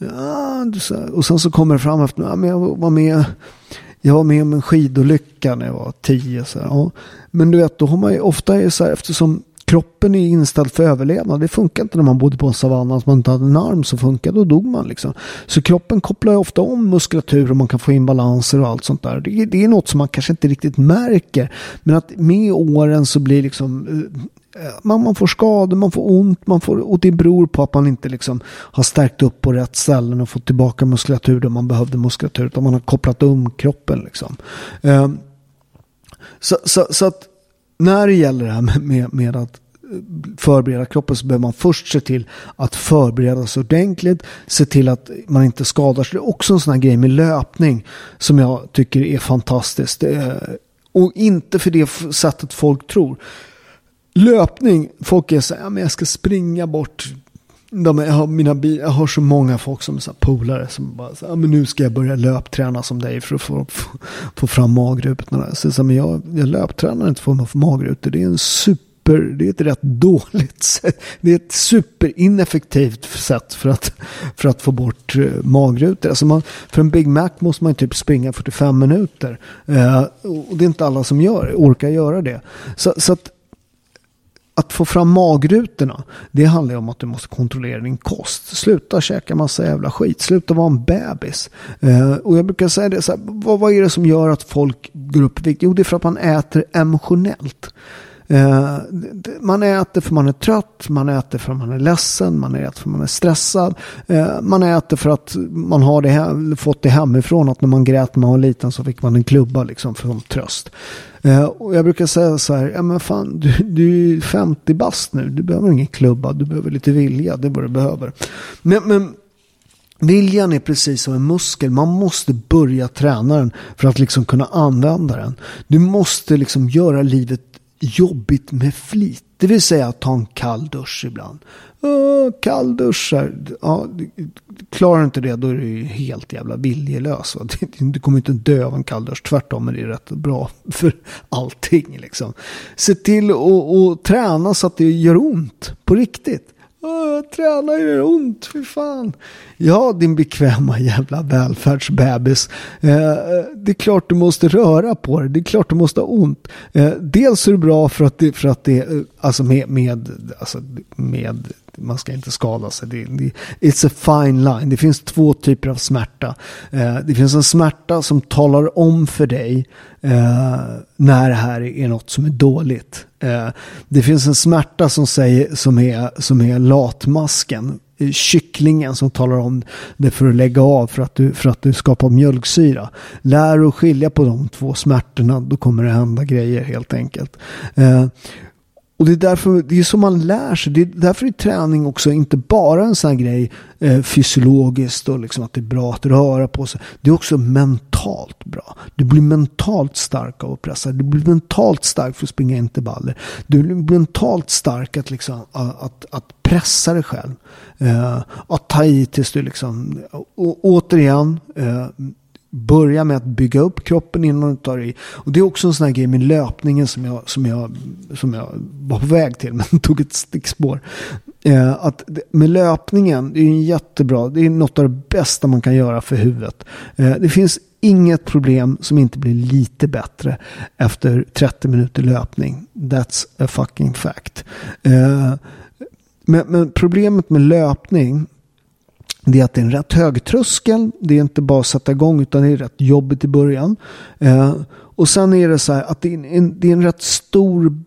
Ah, ja, och sen så kommer det fram efter, ja, men jag var med jag var med om en skidolycka när jag var tio. Så ja. Men du vet, då har man ju ofta så här, eftersom kroppen är inställd för överlevnad. Det funkar inte när man bodde på en savann, att man inte hade en arm som funkade, då dog man liksom. Så kroppen kopplar ofta om muskulatur och man kan få in balanser och allt sånt där. Det, det är något som man kanske inte riktigt märker. Men att med åren så blir liksom eh, man, man får skador, man får ont, man får, och det beror på att man inte liksom har stärkt upp på rätt ställen och fått tillbaka muskulatur där man behövde muskulatur. Utan man har kopplat om kroppen. Liksom. Um, så, så, så att när det gäller det här med, med, med att eh, förbereda kroppen så behöver man först se till att förbereda sig ordentligt. Se till att man inte skadar sig. Det är också en sån här grej med löpning som jag tycker är fantastiskt. Och inte för det sättet folk tror. Löpning, folk är så här, ja, men jag ska springa bort de, jag, har mina, jag har så många folk som är polare som bara så, ja, ah, men nu ska jag börja löpträna som dig för att få, få, få fram magrutorna. Så, så, men jag, jag löptränar inte för att få magrutor. Det är en super, det är ett rätt dåligt sätt. Det är ett superineffektivt sätt för att, för att få bort eh, magrutor. Alltså man, för en Big Mac måste man typ springa 45 minuter. Eh, och det är inte alla som gör, orkar göra det. Så, så att att få fram magrutorna, det handlar ju om att du måste kontrollera din kost. Sluta käka massa jävla skit. Sluta vara en bebis. Eh, och jag brukar säga det så här, vad, vad är det som gör att folk går upp i vikt? Jo, det är för att man äter emotionellt. Eh, man äter för man är trött, man äter för man är ledsen, man äter för man är stressad. Eh, man äter för att man har det fått det hemifrån att när man grät när man var liten så fick man en klubba liksom för tröst. Eh, och jag brukar säga så här, ja men fan du, du är 50 bast nu, du behöver ingen klubba, du behöver lite vilja, det är vad du behöver. Men, men Viljan är precis som en muskel. Man måste börja träna den för att liksom kunna använda den. Du måste liksom göra livet jobbigt med flit. Det vill säga att ta en kall dusch ibland. Uh, kall dusch. Ja, klarar inte det då är du helt jävla viljelös. Va? Du kommer inte dö av en kall dusch. Tvärtom är det rätt bra för allting. Liksom. Se till att träna så att det gör ont på riktigt. Jag tränar gör ont, fy fan. Ja, din bekväma jävla välfärdsbebis. Eh, eh, det är klart du måste röra på dig. Det är klart du måste ha ont. Eh, dels är det bra för att det, för att det eh, alltså med, med, alltså med man ska inte skada sig. Det, det, it's a fine line. Det finns två typer av smärta. Eh, det finns en smärta som talar om för dig eh, när det här är något som är dåligt. Eh, det finns en smärta som, säger, som, är, som är latmasken. Eh, kycklingen som talar om det för att lägga av för att du, för att du skapar mjölksyra. Lär och att skilja på de två smärtorna. Då kommer det hända grejer helt enkelt. Eh, och det är därför det är så man lär sig. Det är därför är träning också inte bara en sån här grej eh, fysiologiskt och liksom att det är bra att röra på sig. Det är också mentalt bra. Du blir mentalt stark av att pressa. Du blir mentalt stark för att springa intervaller. Du blir mentalt stark att, liksom, att, att pressa dig själv. Eh, att ta i tills du liksom, och, återigen, eh, börja med att bygga upp kroppen innan du tar i. Och det är också en sån här grej med löpningen som jag, som jag, som jag var på väg till men tog ett stickspår. Eh, att med löpningen, det är en jättebra, det är något av det bästa man kan göra för huvudet. Eh, det finns inget problem som inte blir lite bättre efter 30 minuter löpning. That's a fucking fact. Eh, men, men problemet med löpning det är att det är en rätt hög tröskel. Det är inte bara att sätta igång utan det är rätt jobbigt i början. Eh, och sen är det så här att det är, en, det är en rätt stor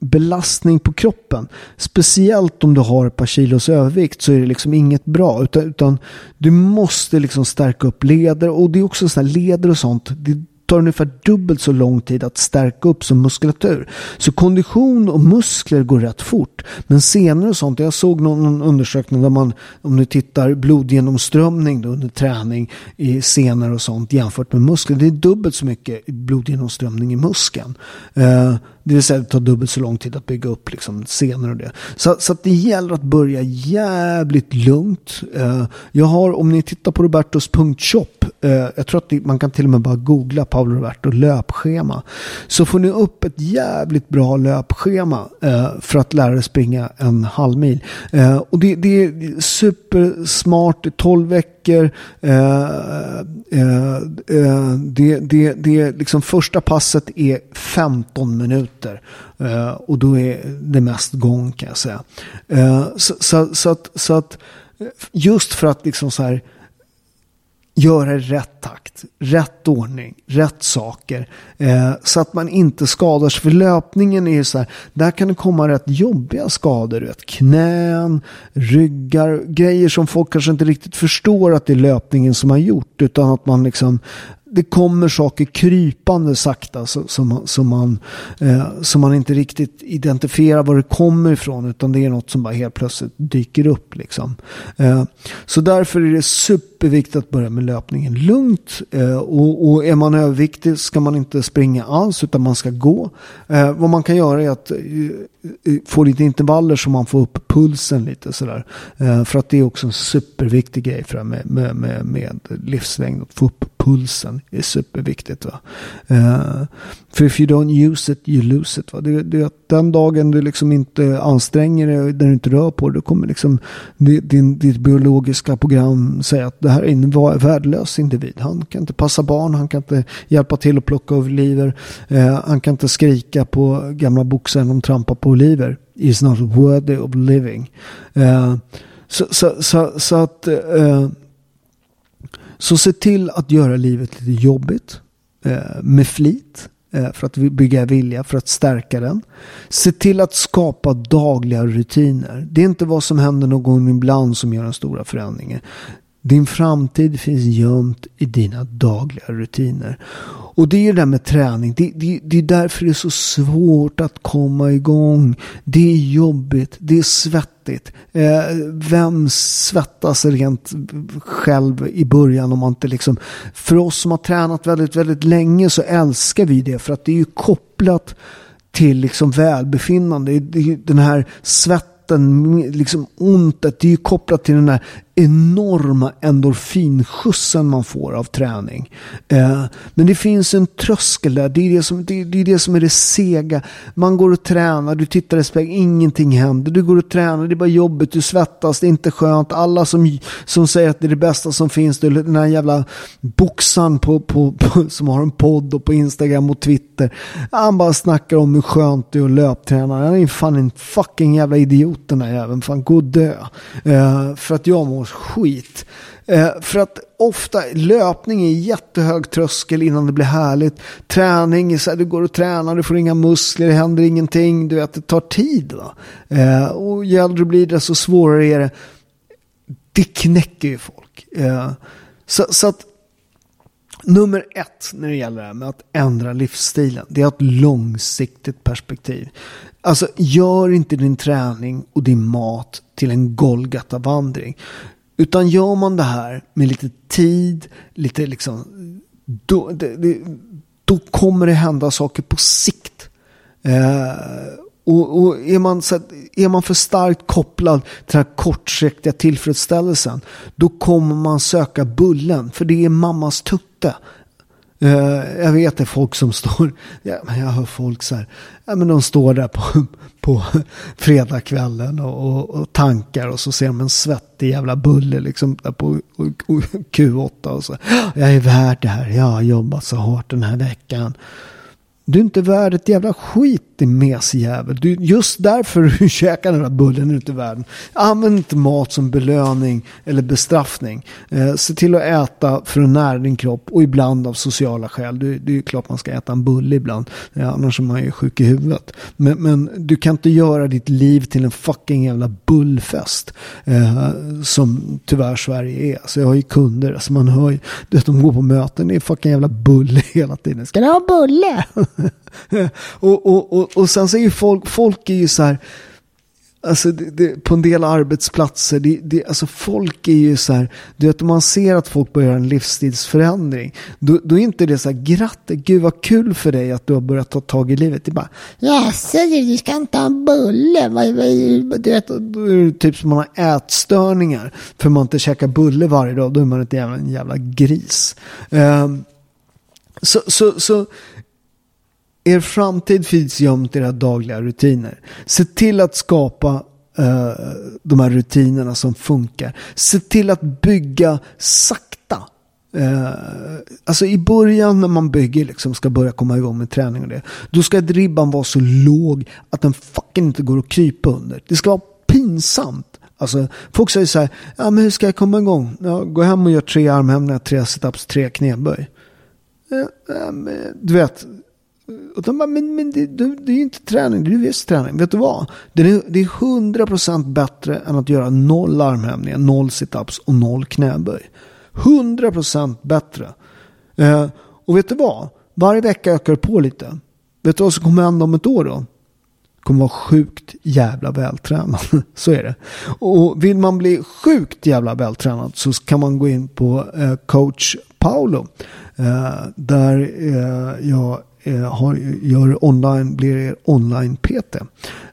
belastning på kroppen. Speciellt om du har ett par kilos övervikt så är det liksom inget bra. Utan, utan du måste liksom stärka upp leder. Och det är också så här leder och sånt. Det tar ungefär dubbelt så lång tid att stärka upp som muskulatur. Så kondition och muskler går rätt fort. Men senare och sånt, jag såg någon undersökning där man, om du tittar blodgenomströmning då under träning i senor och sånt jämfört med muskler. Det är dubbelt så mycket blodgenomströmning i muskeln. Eh, det vill säga det tar dubbelt så lång tid att bygga upp liksom, scener och det. Så, så att det gäller att börja jävligt lugnt. Eh, jag har, om ni tittar på robertos.shop, eh, jag tror att det, man kan till och med bara googla Paolo Roberto löpschema. Så får ni upp ett jävligt bra löpschema eh, för att lära er springa en halvmil. Eh, och det, det är supersmart, 12 veckor. Eh, eh, eh, det, det, det, liksom första passet är 15 minuter Eh, och då är det mest gång kan jag säga. Så, så, så, att, så att just för att liksom så här göra i rätt takt, rätt ordning, rätt saker. Eh, så att man inte skadar sig. För löpningen är ju så här, där kan det komma rätt jobbiga skador. Vet, knän, ryggar, grejer som folk kanske inte riktigt förstår att det är löpningen som har gjort. Utan att man liksom det kommer saker krypande sakta så, som, som, man, eh, som man inte riktigt identifierar var det kommer ifrån utan det är något som bara helt plötsligt dyker upp. Liksom. Eh, så därför är det superviktigt att börja med löpningen lugnt eh, och, och, är man överviktig ska man inte springa alls utan man ska gå. Eh, vad man kan göra är att eh, eh få lite intervaller så man får upp pulsen lite sådär. Eh, för att det är också en superviktig grej för med, med, med, med livslängd att få upp pulsen är superviktigt. Va? Uh, för if you don't use it, you lose it. Va? Det, det, den dagen du liksom inte anstränger dig, när du inte rör på dig, då kommer liksom din, ditt biologiska program säga att det här är en värdelös individ. Han kan inte passa barn, han kan inte hjälpa till att plocka oliver, uh, han kan inte skrika på gamla boxar när de trampar på oliver. is not worthy of living. Eh, så, så, så, så att eh, så se till att göra livet lite jobbigt eh, med flit eh, för att bygga vilja, för att stärka den. Se till att skapa dagliga rutiner. Det är inte vad som händer någon gång ibland som gör den stora förändringen. Din framtid finns gömt i dina dagliga rutiner. Och det är ju det där med träning. Det, det, det, är därför det är så svårt att komma igång. Det är jobbigt. Det är svettigt. Eh, vem svettas rent själv i början om man inte liksom... För oss som har tränat väldigt, väldigt länge så älskar vi det. För att det är ju kopplat till liksom välbefinnande. Den här svetten, liksom ontet, det är ju kopplat till den här enorma endorfinskjutsen man får av träning. Eh, men det finns en tröskel där. Det är det, som, det, det, är det som är det sega. Man går och tränar, du tittar i spegeln, ingenting händer. Du går och tränar, det är bara jobbigt, du svettas, det är inte skönt. Alla som, som säger att det är det bästa som finns, den här jävla boxaren på, på, på, som har en podd och på Instagram och Twitter. Han bara snackar om hur skönt det är att löpträna. Han är fan en fucking jävla idiot den här jäveln. Fan, gå och dö. Eh, för att jag mår mår skit. Eh, för att ofta löpning är jättehög tröskel innan det blir härligt. Träning, så här, du går och tränar, du får inga muskler, det händer ingenting. Du vet, det tar tid. Va? Eh, och ju äldre du blir desto svårare är det. Det knäcker ju folk. Eh, så, så att Nummer ett när det gäller det här med att ändra livsstilen, det är ett långsiktigt perspektiv. Alltså gör inte din träning och din mat till en Golgata-vandring. Utan gör man det här med lite tid, lite liksom, då, det, det, då kommer det hända saker på sikt. Eh, och, och är, man, så är man för starkt kopplad till den här kortsiktiga tillfredsställelsen, då kommer man söka bullen, för det är mammas tutte. Uh, jag vet det är folk som står, ja, men jag hör folk så här, ja, men de står där på, på fredagskvällen och, och, och, tankar och så ser de en svettig jävla bulle liksom där på och, och Q8 och så. Jag är värd det här, jag har jobbat så hårt den här veckan. Du är inte värd ett jävla skit din mesjävel. Du, just därför du käkar den där bullen är inte värd. Använd inte mat som belöning eller bestraffning. Eh, se till att äta för att nära din kropp och ibland av sociala skäl. Det, det är klart man ska äta en bulle ibland. Ja, annars är man ju sjuk i huvudet. Men, men, du kan inte göra ditt liv till en fucking jävla bullfest. Eh, som tyvärr Sverige är. Så jag har ju kunder, alltså man hör ju, du vet, de går på möten, det är fucking jävla bulle hela tiden. Ska du ha bulle? och, och, och, och sen så är ju folk, folk är ju så här, Alltså det, det, på en del arbetsplatser, det, det, alltså folk är ju så här, du vet om man ser att folk börjar en livsstilsförändring, då, då är inte det så här, grattis, gud vad kul för dig att du har börjat ta tag i livet. Det är bara, jaså du ska inte ha en bulle? Du vet, då är det typ som man har ätstörningar, för man inte käkar bulle varje dag, då är man ett jävla, en jävla gris. Um, så, så, så er framtid finns gömt i era dagliga rutiner. Se till att skapa eh, de här rutinerna som funkar. Se till att bygga sakta. Eh, alltså i början när man bygger, liksom ska börja komma igång med träning och det. Då ska ribban vara så låg att den fucking inte går att krypa under. Det ska vara pinsamt. Alltså, folk säger så här, ja men hur ska jag komma igång? Ja, gå hem och gör tre armhävningar, tre situps, tre knäböj. Eh, eh, du vet, och de bara, men, men det, det, är ju inte träning, det är visst träning. Vet du vad? Det är, det är 100% bättre än att göra noll armhävningar, noll situps och noll knäböj. 100% bättre. Eh, och vet du vad? Varje vecka ökar på lite. Vet du vad som kommer hända om ett år då? kommer vara sjukt jävla vältränad. så är det. Och vill man bli sjukt jävla vältränad så kan man gå in på eh, coach Paolo. Eh, där eh, jag Eh, har, gör online, blir er online-PT.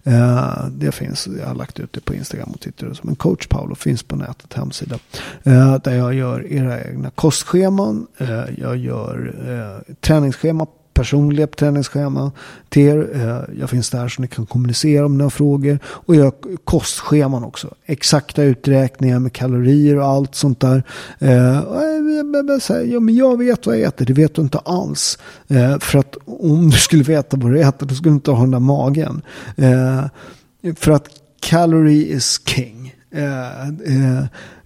Eh, det finns, jag har lagt ut det på Instagram och Twitter. Men coach Paolo finns på nätet, hemsida. Eh, där jag gör era egna kostscheman. Eh, jag gör eh, träningsschema personliga träningsschema till er. Eh, jag finns där så ni kan kommunicera om några frågor. Och jag har kostscheman också. Exakta uträkningar med kalorier och allt sånt där. Eh, ja, men jag vet vad jag äter, det vet du inte alls. Eh, för att om du skulle veta vad du äter, då skulle du inte ha den där magen. för att calorie is king.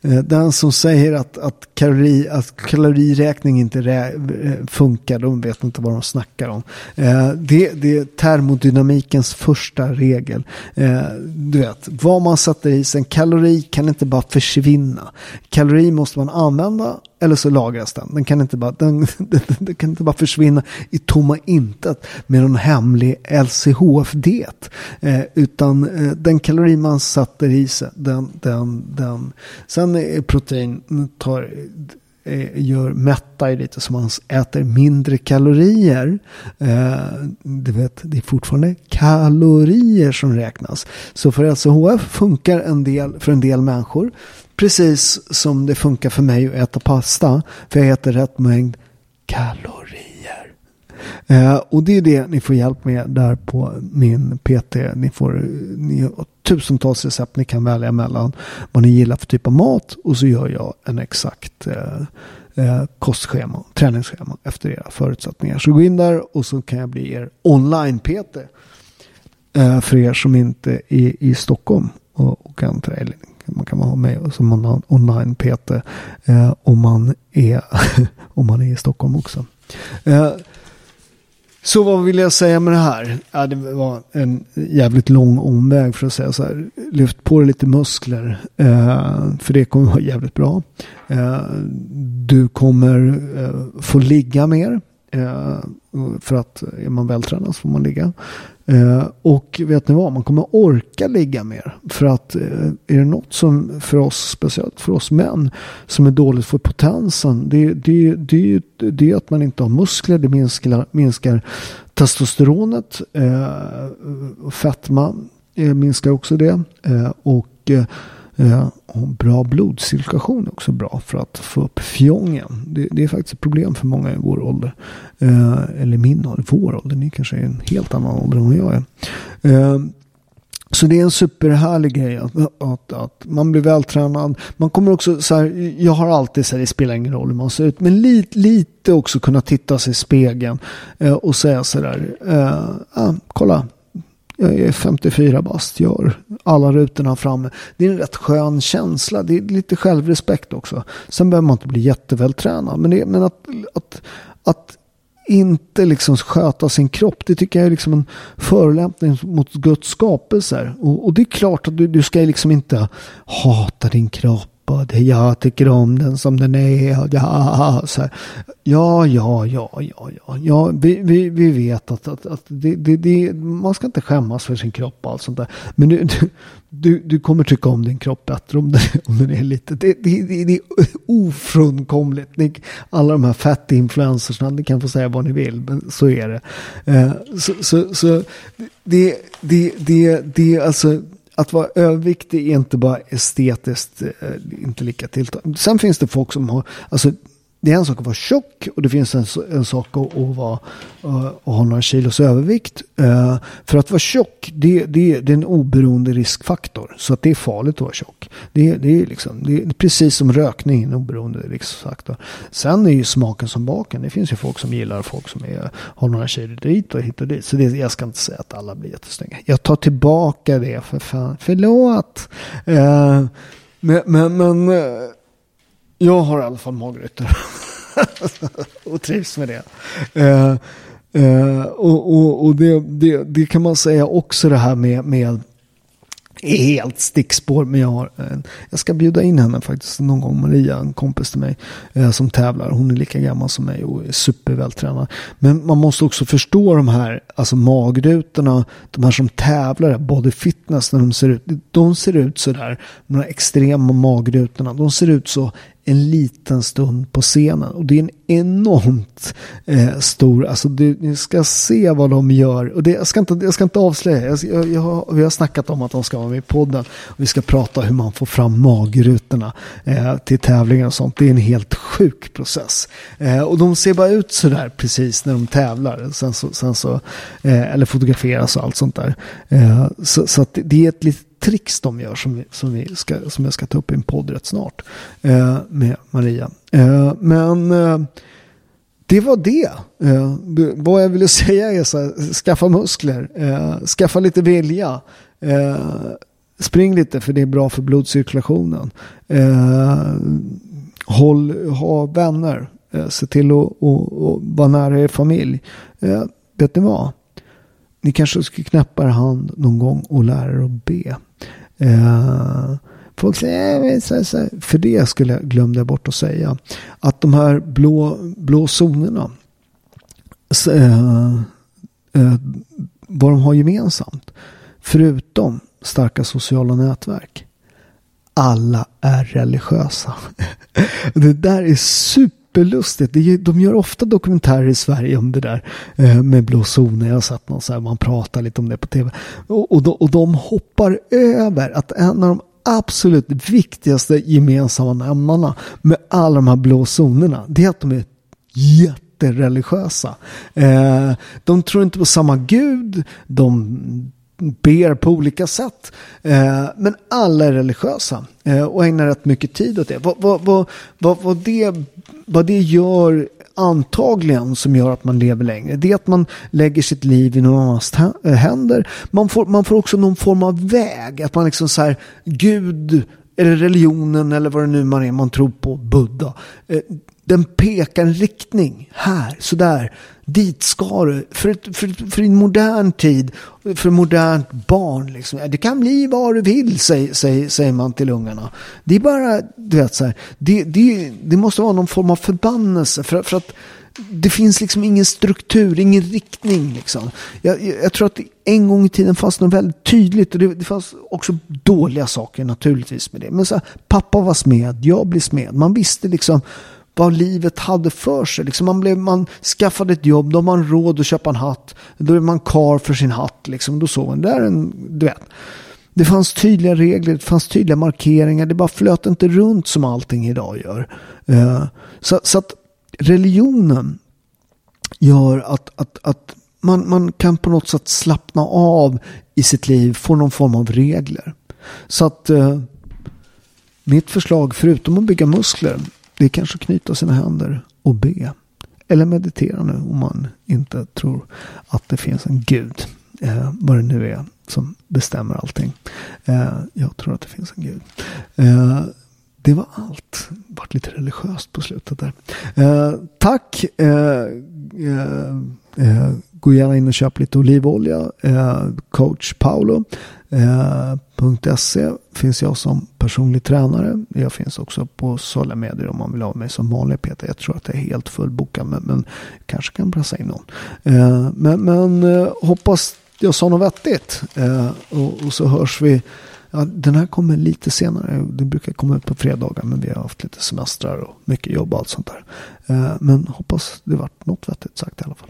Eh, den som säger att, att, kalori, att kaloriräkning inte rä, eh, funkar, de vet inte vad de snackar om. Eh, det, det är termodynamikens första regel. Eh, du vet, vad man sätter i sig, en kalori kan inte bara försvinna. Kalori måste man använda eller så lagras den. Den kan inte bara, den, den, den kan inte bara försvinna i tomma intet med någon hemlig LCHF-diet. Eh, utan eh, den kalori man sätter i sig, den, den, den. Sen är protein tar eh, gör mätta i lite så man äter mindre kalorier. Eh, du vet, det är fortfarande kalorier som räknas. Så för LCHF funkar en del för en del människor. Precis som det funkar för mig att äta pasta. För jag äter rätt mängd kalorier. Eh, och det är det ni får hjälp med där på min PT. Ni får ni har tusentals recept ni kan välja mellan. Vad ni gillar för typ av mat. Och så gör jag en exakt eh, eh, kostschema, träningsschema efter era förutsättningar. Så gå in där och så kan jag bli er online-PT. Eh, för er som inte är i Stockholm och, och kan träna man kan ha med som online PT eh, om, man är, om man är i Stockholm också. Eh, så vad vill jag säga med det här? Ja, det var en jävligt lång omväg för att säga så här. Lyft på dig lite muskler. Eh, för det kommer vara jävligt bra. Eh, du kommer eh, få ligga mer. Eh, för att är man vältränad så får man ligga. Eh, och vet ni vad, man kommer orka ligga mer. För att eh, är det något som för oss, speciellt för oss män, som är dåligt för potensen. Det, det, det, det är att man inte har muskler, det minskar, minskar testosteronet. Eh, fetma eh, minskar också det. Eh, och eh, och bra blodcirkulation är också bra för att få upp fjongen. Det, det, är faktiskt ett problem för många i vår ålder. Eh, eller min ålder, vår ålder. Ni kanske är en helt annan ålder än vad jag är. Eh, så det är en superhärlig grej att, att, att, man blir vältränad. Man kommer också så här, jag har alltid sagt det spelar ingen roll hur man ser ut. Men lite, lite också kunna titta sig i spegeln eh, och säga så där. Eh, ah, kolla, jag är 54 bast, gör alla rutorna framme. Det är en rätt skön känsla. Det är lite självrespekt också. Sen behöver man inte bli jättevältränad. Men, det, men att, att, att inte liksom sköta sin kropp. Det tycker jag är liksom en förolämpning mot Guds skapelser. Och, och, det är klart att du, du ska liksom inte hata din kropp och jag tycker om den som den är. Ja, så här. ja, ja, ja, ja, ja. ja vi, vi, vi vet att, att, att det, det, det, man ska inte skämmas för sin kropp och allt sånt där. Men du, du, du kommer tycka om din kropp bättre om den, om den är lite. Det, det, det, det är ofrånkomligt. Alla de här fettinfluencersna, ni kan få säga vad ni vill, men så är det. Eh, så, så, så det, det, det, det, alltså att vara överviktig är inte bara estetiskt eh, inte lika tilltalande. Sen finns det folk som har, alltså det är en sak att vara tjock och det finns en, en sak att, att, vara, eh, att ha några kilos övervikt. Eh, för att vara tjock, det, det, det, är en oberoende riskfaktor. Så att det är farligt att vara tjock. Det, det, är, liksom, det är precis som rökning, en oberoende riskfaktor. Sen är ju smaken som baken. Det finns ju folk som gillar folk som är, har några kilo dit och hit och dit. Så det, jag ska inte säga att alla blir jättesnygga. Jag tar tillbaka det för fan. Förlåt. Eh, men, men, men jag har i alla fall magrutor. och trivs med det. Eh, eh, och och, och det, det, det, kan man säga också det här med, med helt stickspår. Men jag, har, jag ska bjuda in henne faktiskt någon gång. Maria, en kompis till mig eh, som tävlar. Hon är lika gammal som mig och är supervältränad. Men man måste också förstå de här alltså magrutorna. De här som tävlar, body fitness när de ser ut. De ser ut så där. De här extrema magrutorna. De ser ut så en liten stund på scenen. Och det är en enormt eh, stor, alltså du, ni ska se vad de gör. Och det, jag, ska inte, jag ska inte avslöja, jag, jag, jag vi har snackat om att de ska vara med i podden. Och vi ska prata hur man får fram magrutorna eh, till tävlingar och sånt. Det är en helt sjuk process. Eh, och de ser bara ut sådär precis när de tävlar. Sen så, sen så, eh, eller fotograferas och allt sånt där. Eh, så, så att det är ett litet tricks de gör som, som, vi ska, som jag ska ta upp i en podd rätt snart eh, med Maria. Eh, men eh, det var det. Eh, vad jag ville säga är så här, skaffa muskler, eh, skaffa lite vilja. Eh, spring lite för det är bra för blodcirkulationen. Eh, håll, ha vänner. Eh, se till att och, och vara nära er familj. Eh, vet ni vad? Ni kanske ska knäppa er hand någon gång och lära er att be. Eh, folk säger, eh, så, så, för det skulle jag glömde bort att säga. Att de här blå, blå zonerna. Så, eh, eh, vad de har gemensamt. Förutom starka sociala nätverk. Alla är religiösa. det där är super superlustigt. De gör ofta dokumentärer i Sverige om det där eh, med blå zoner. Jag har sett någon så här, man pratar lite om det på tv. Och, och, de, hoppar över att en av de absolut viktigaste gemensamma nämnarna med alla de här blå zonerna, det är att de är jättereligiösa. Eh, de tror inte på samma gud, de ber på olika sätt. Eh, men alla är religiösa eh, och ägnar rätt mycket tid åt det. Vad, vad, vad, vad, vad, det, vad det gör antagligen som gör att man lever längre. Det är att man lägger sitt liv i någon annans eh, händer. Man får, man får också någon form av väg. Att man liksom så här, Gud eller religionen eller vad det nu man är, man tror på, Buddha. Den pekar en riktning. Här, sådär. Dit ska du. För, för, för en modern tid, för ett modernt barn. Liksom. Det kan bli vad du vill, säger, säger, säger man till ungarna. Det är bara, du vet så här, det, det, det måste vara någon form av förbannelse. För, för att det finns liksom ingen struktur, ingen riktning. Liksom. Jag, jag, jag, tror att en gång i tiden fanns något väldigt tydligt och det, det fanns också dåliga saker naturligtvis med det. Men så här, pappa var smed, jag blev smed. Man visste liksom vad livet hade för sig. Liksom man, blev, man skaffade ett jobb, då har man råd att köpa en hatt. Då är man kar för sin hatt. Liksom. Då såg man, det är en, du vet. Det fanns tydliga regler, det fanns tydliga markeringar. Det bara flöt inte runt som allting idag gör. Eh, så, så, att religionen gör att, att, att man, man kan på något sätt slappna av i sitt liv, få någon form av regler. Så att eh, mitt förslag, förutom att bygga muskler, det är kanske att knyta sina händer och be. Eller meditera nu om man inte tror att det finns en gud. Eh, vad det nu är som bestämmer allting. Eh, jag tror att det finns en gud. Eh, det var allt. Det vart lite religiöst på slutet där. Eh, tack. Eh, eh, eh gå gärna in och köp lite olivolja. Eh, coach Paolo. Eh, .se finns jag som personlig tränare. Jag finns också på sociala medier om man vill ha mig som vanlig Peter. Jag tror att det är helt fullbokad men, men kanske kan pressa in någon. Eh, men, men eh, hoppas jag sa något vettigt. Eh, och, och, så hörs vi. Ja, den här kommer lite senare. Den brukar komma ut på fredagar men vi har haft lite semestrar och mycket jobb och allt sånt där. Eh, men hoppas det vart något vettigt sagt i alla fall.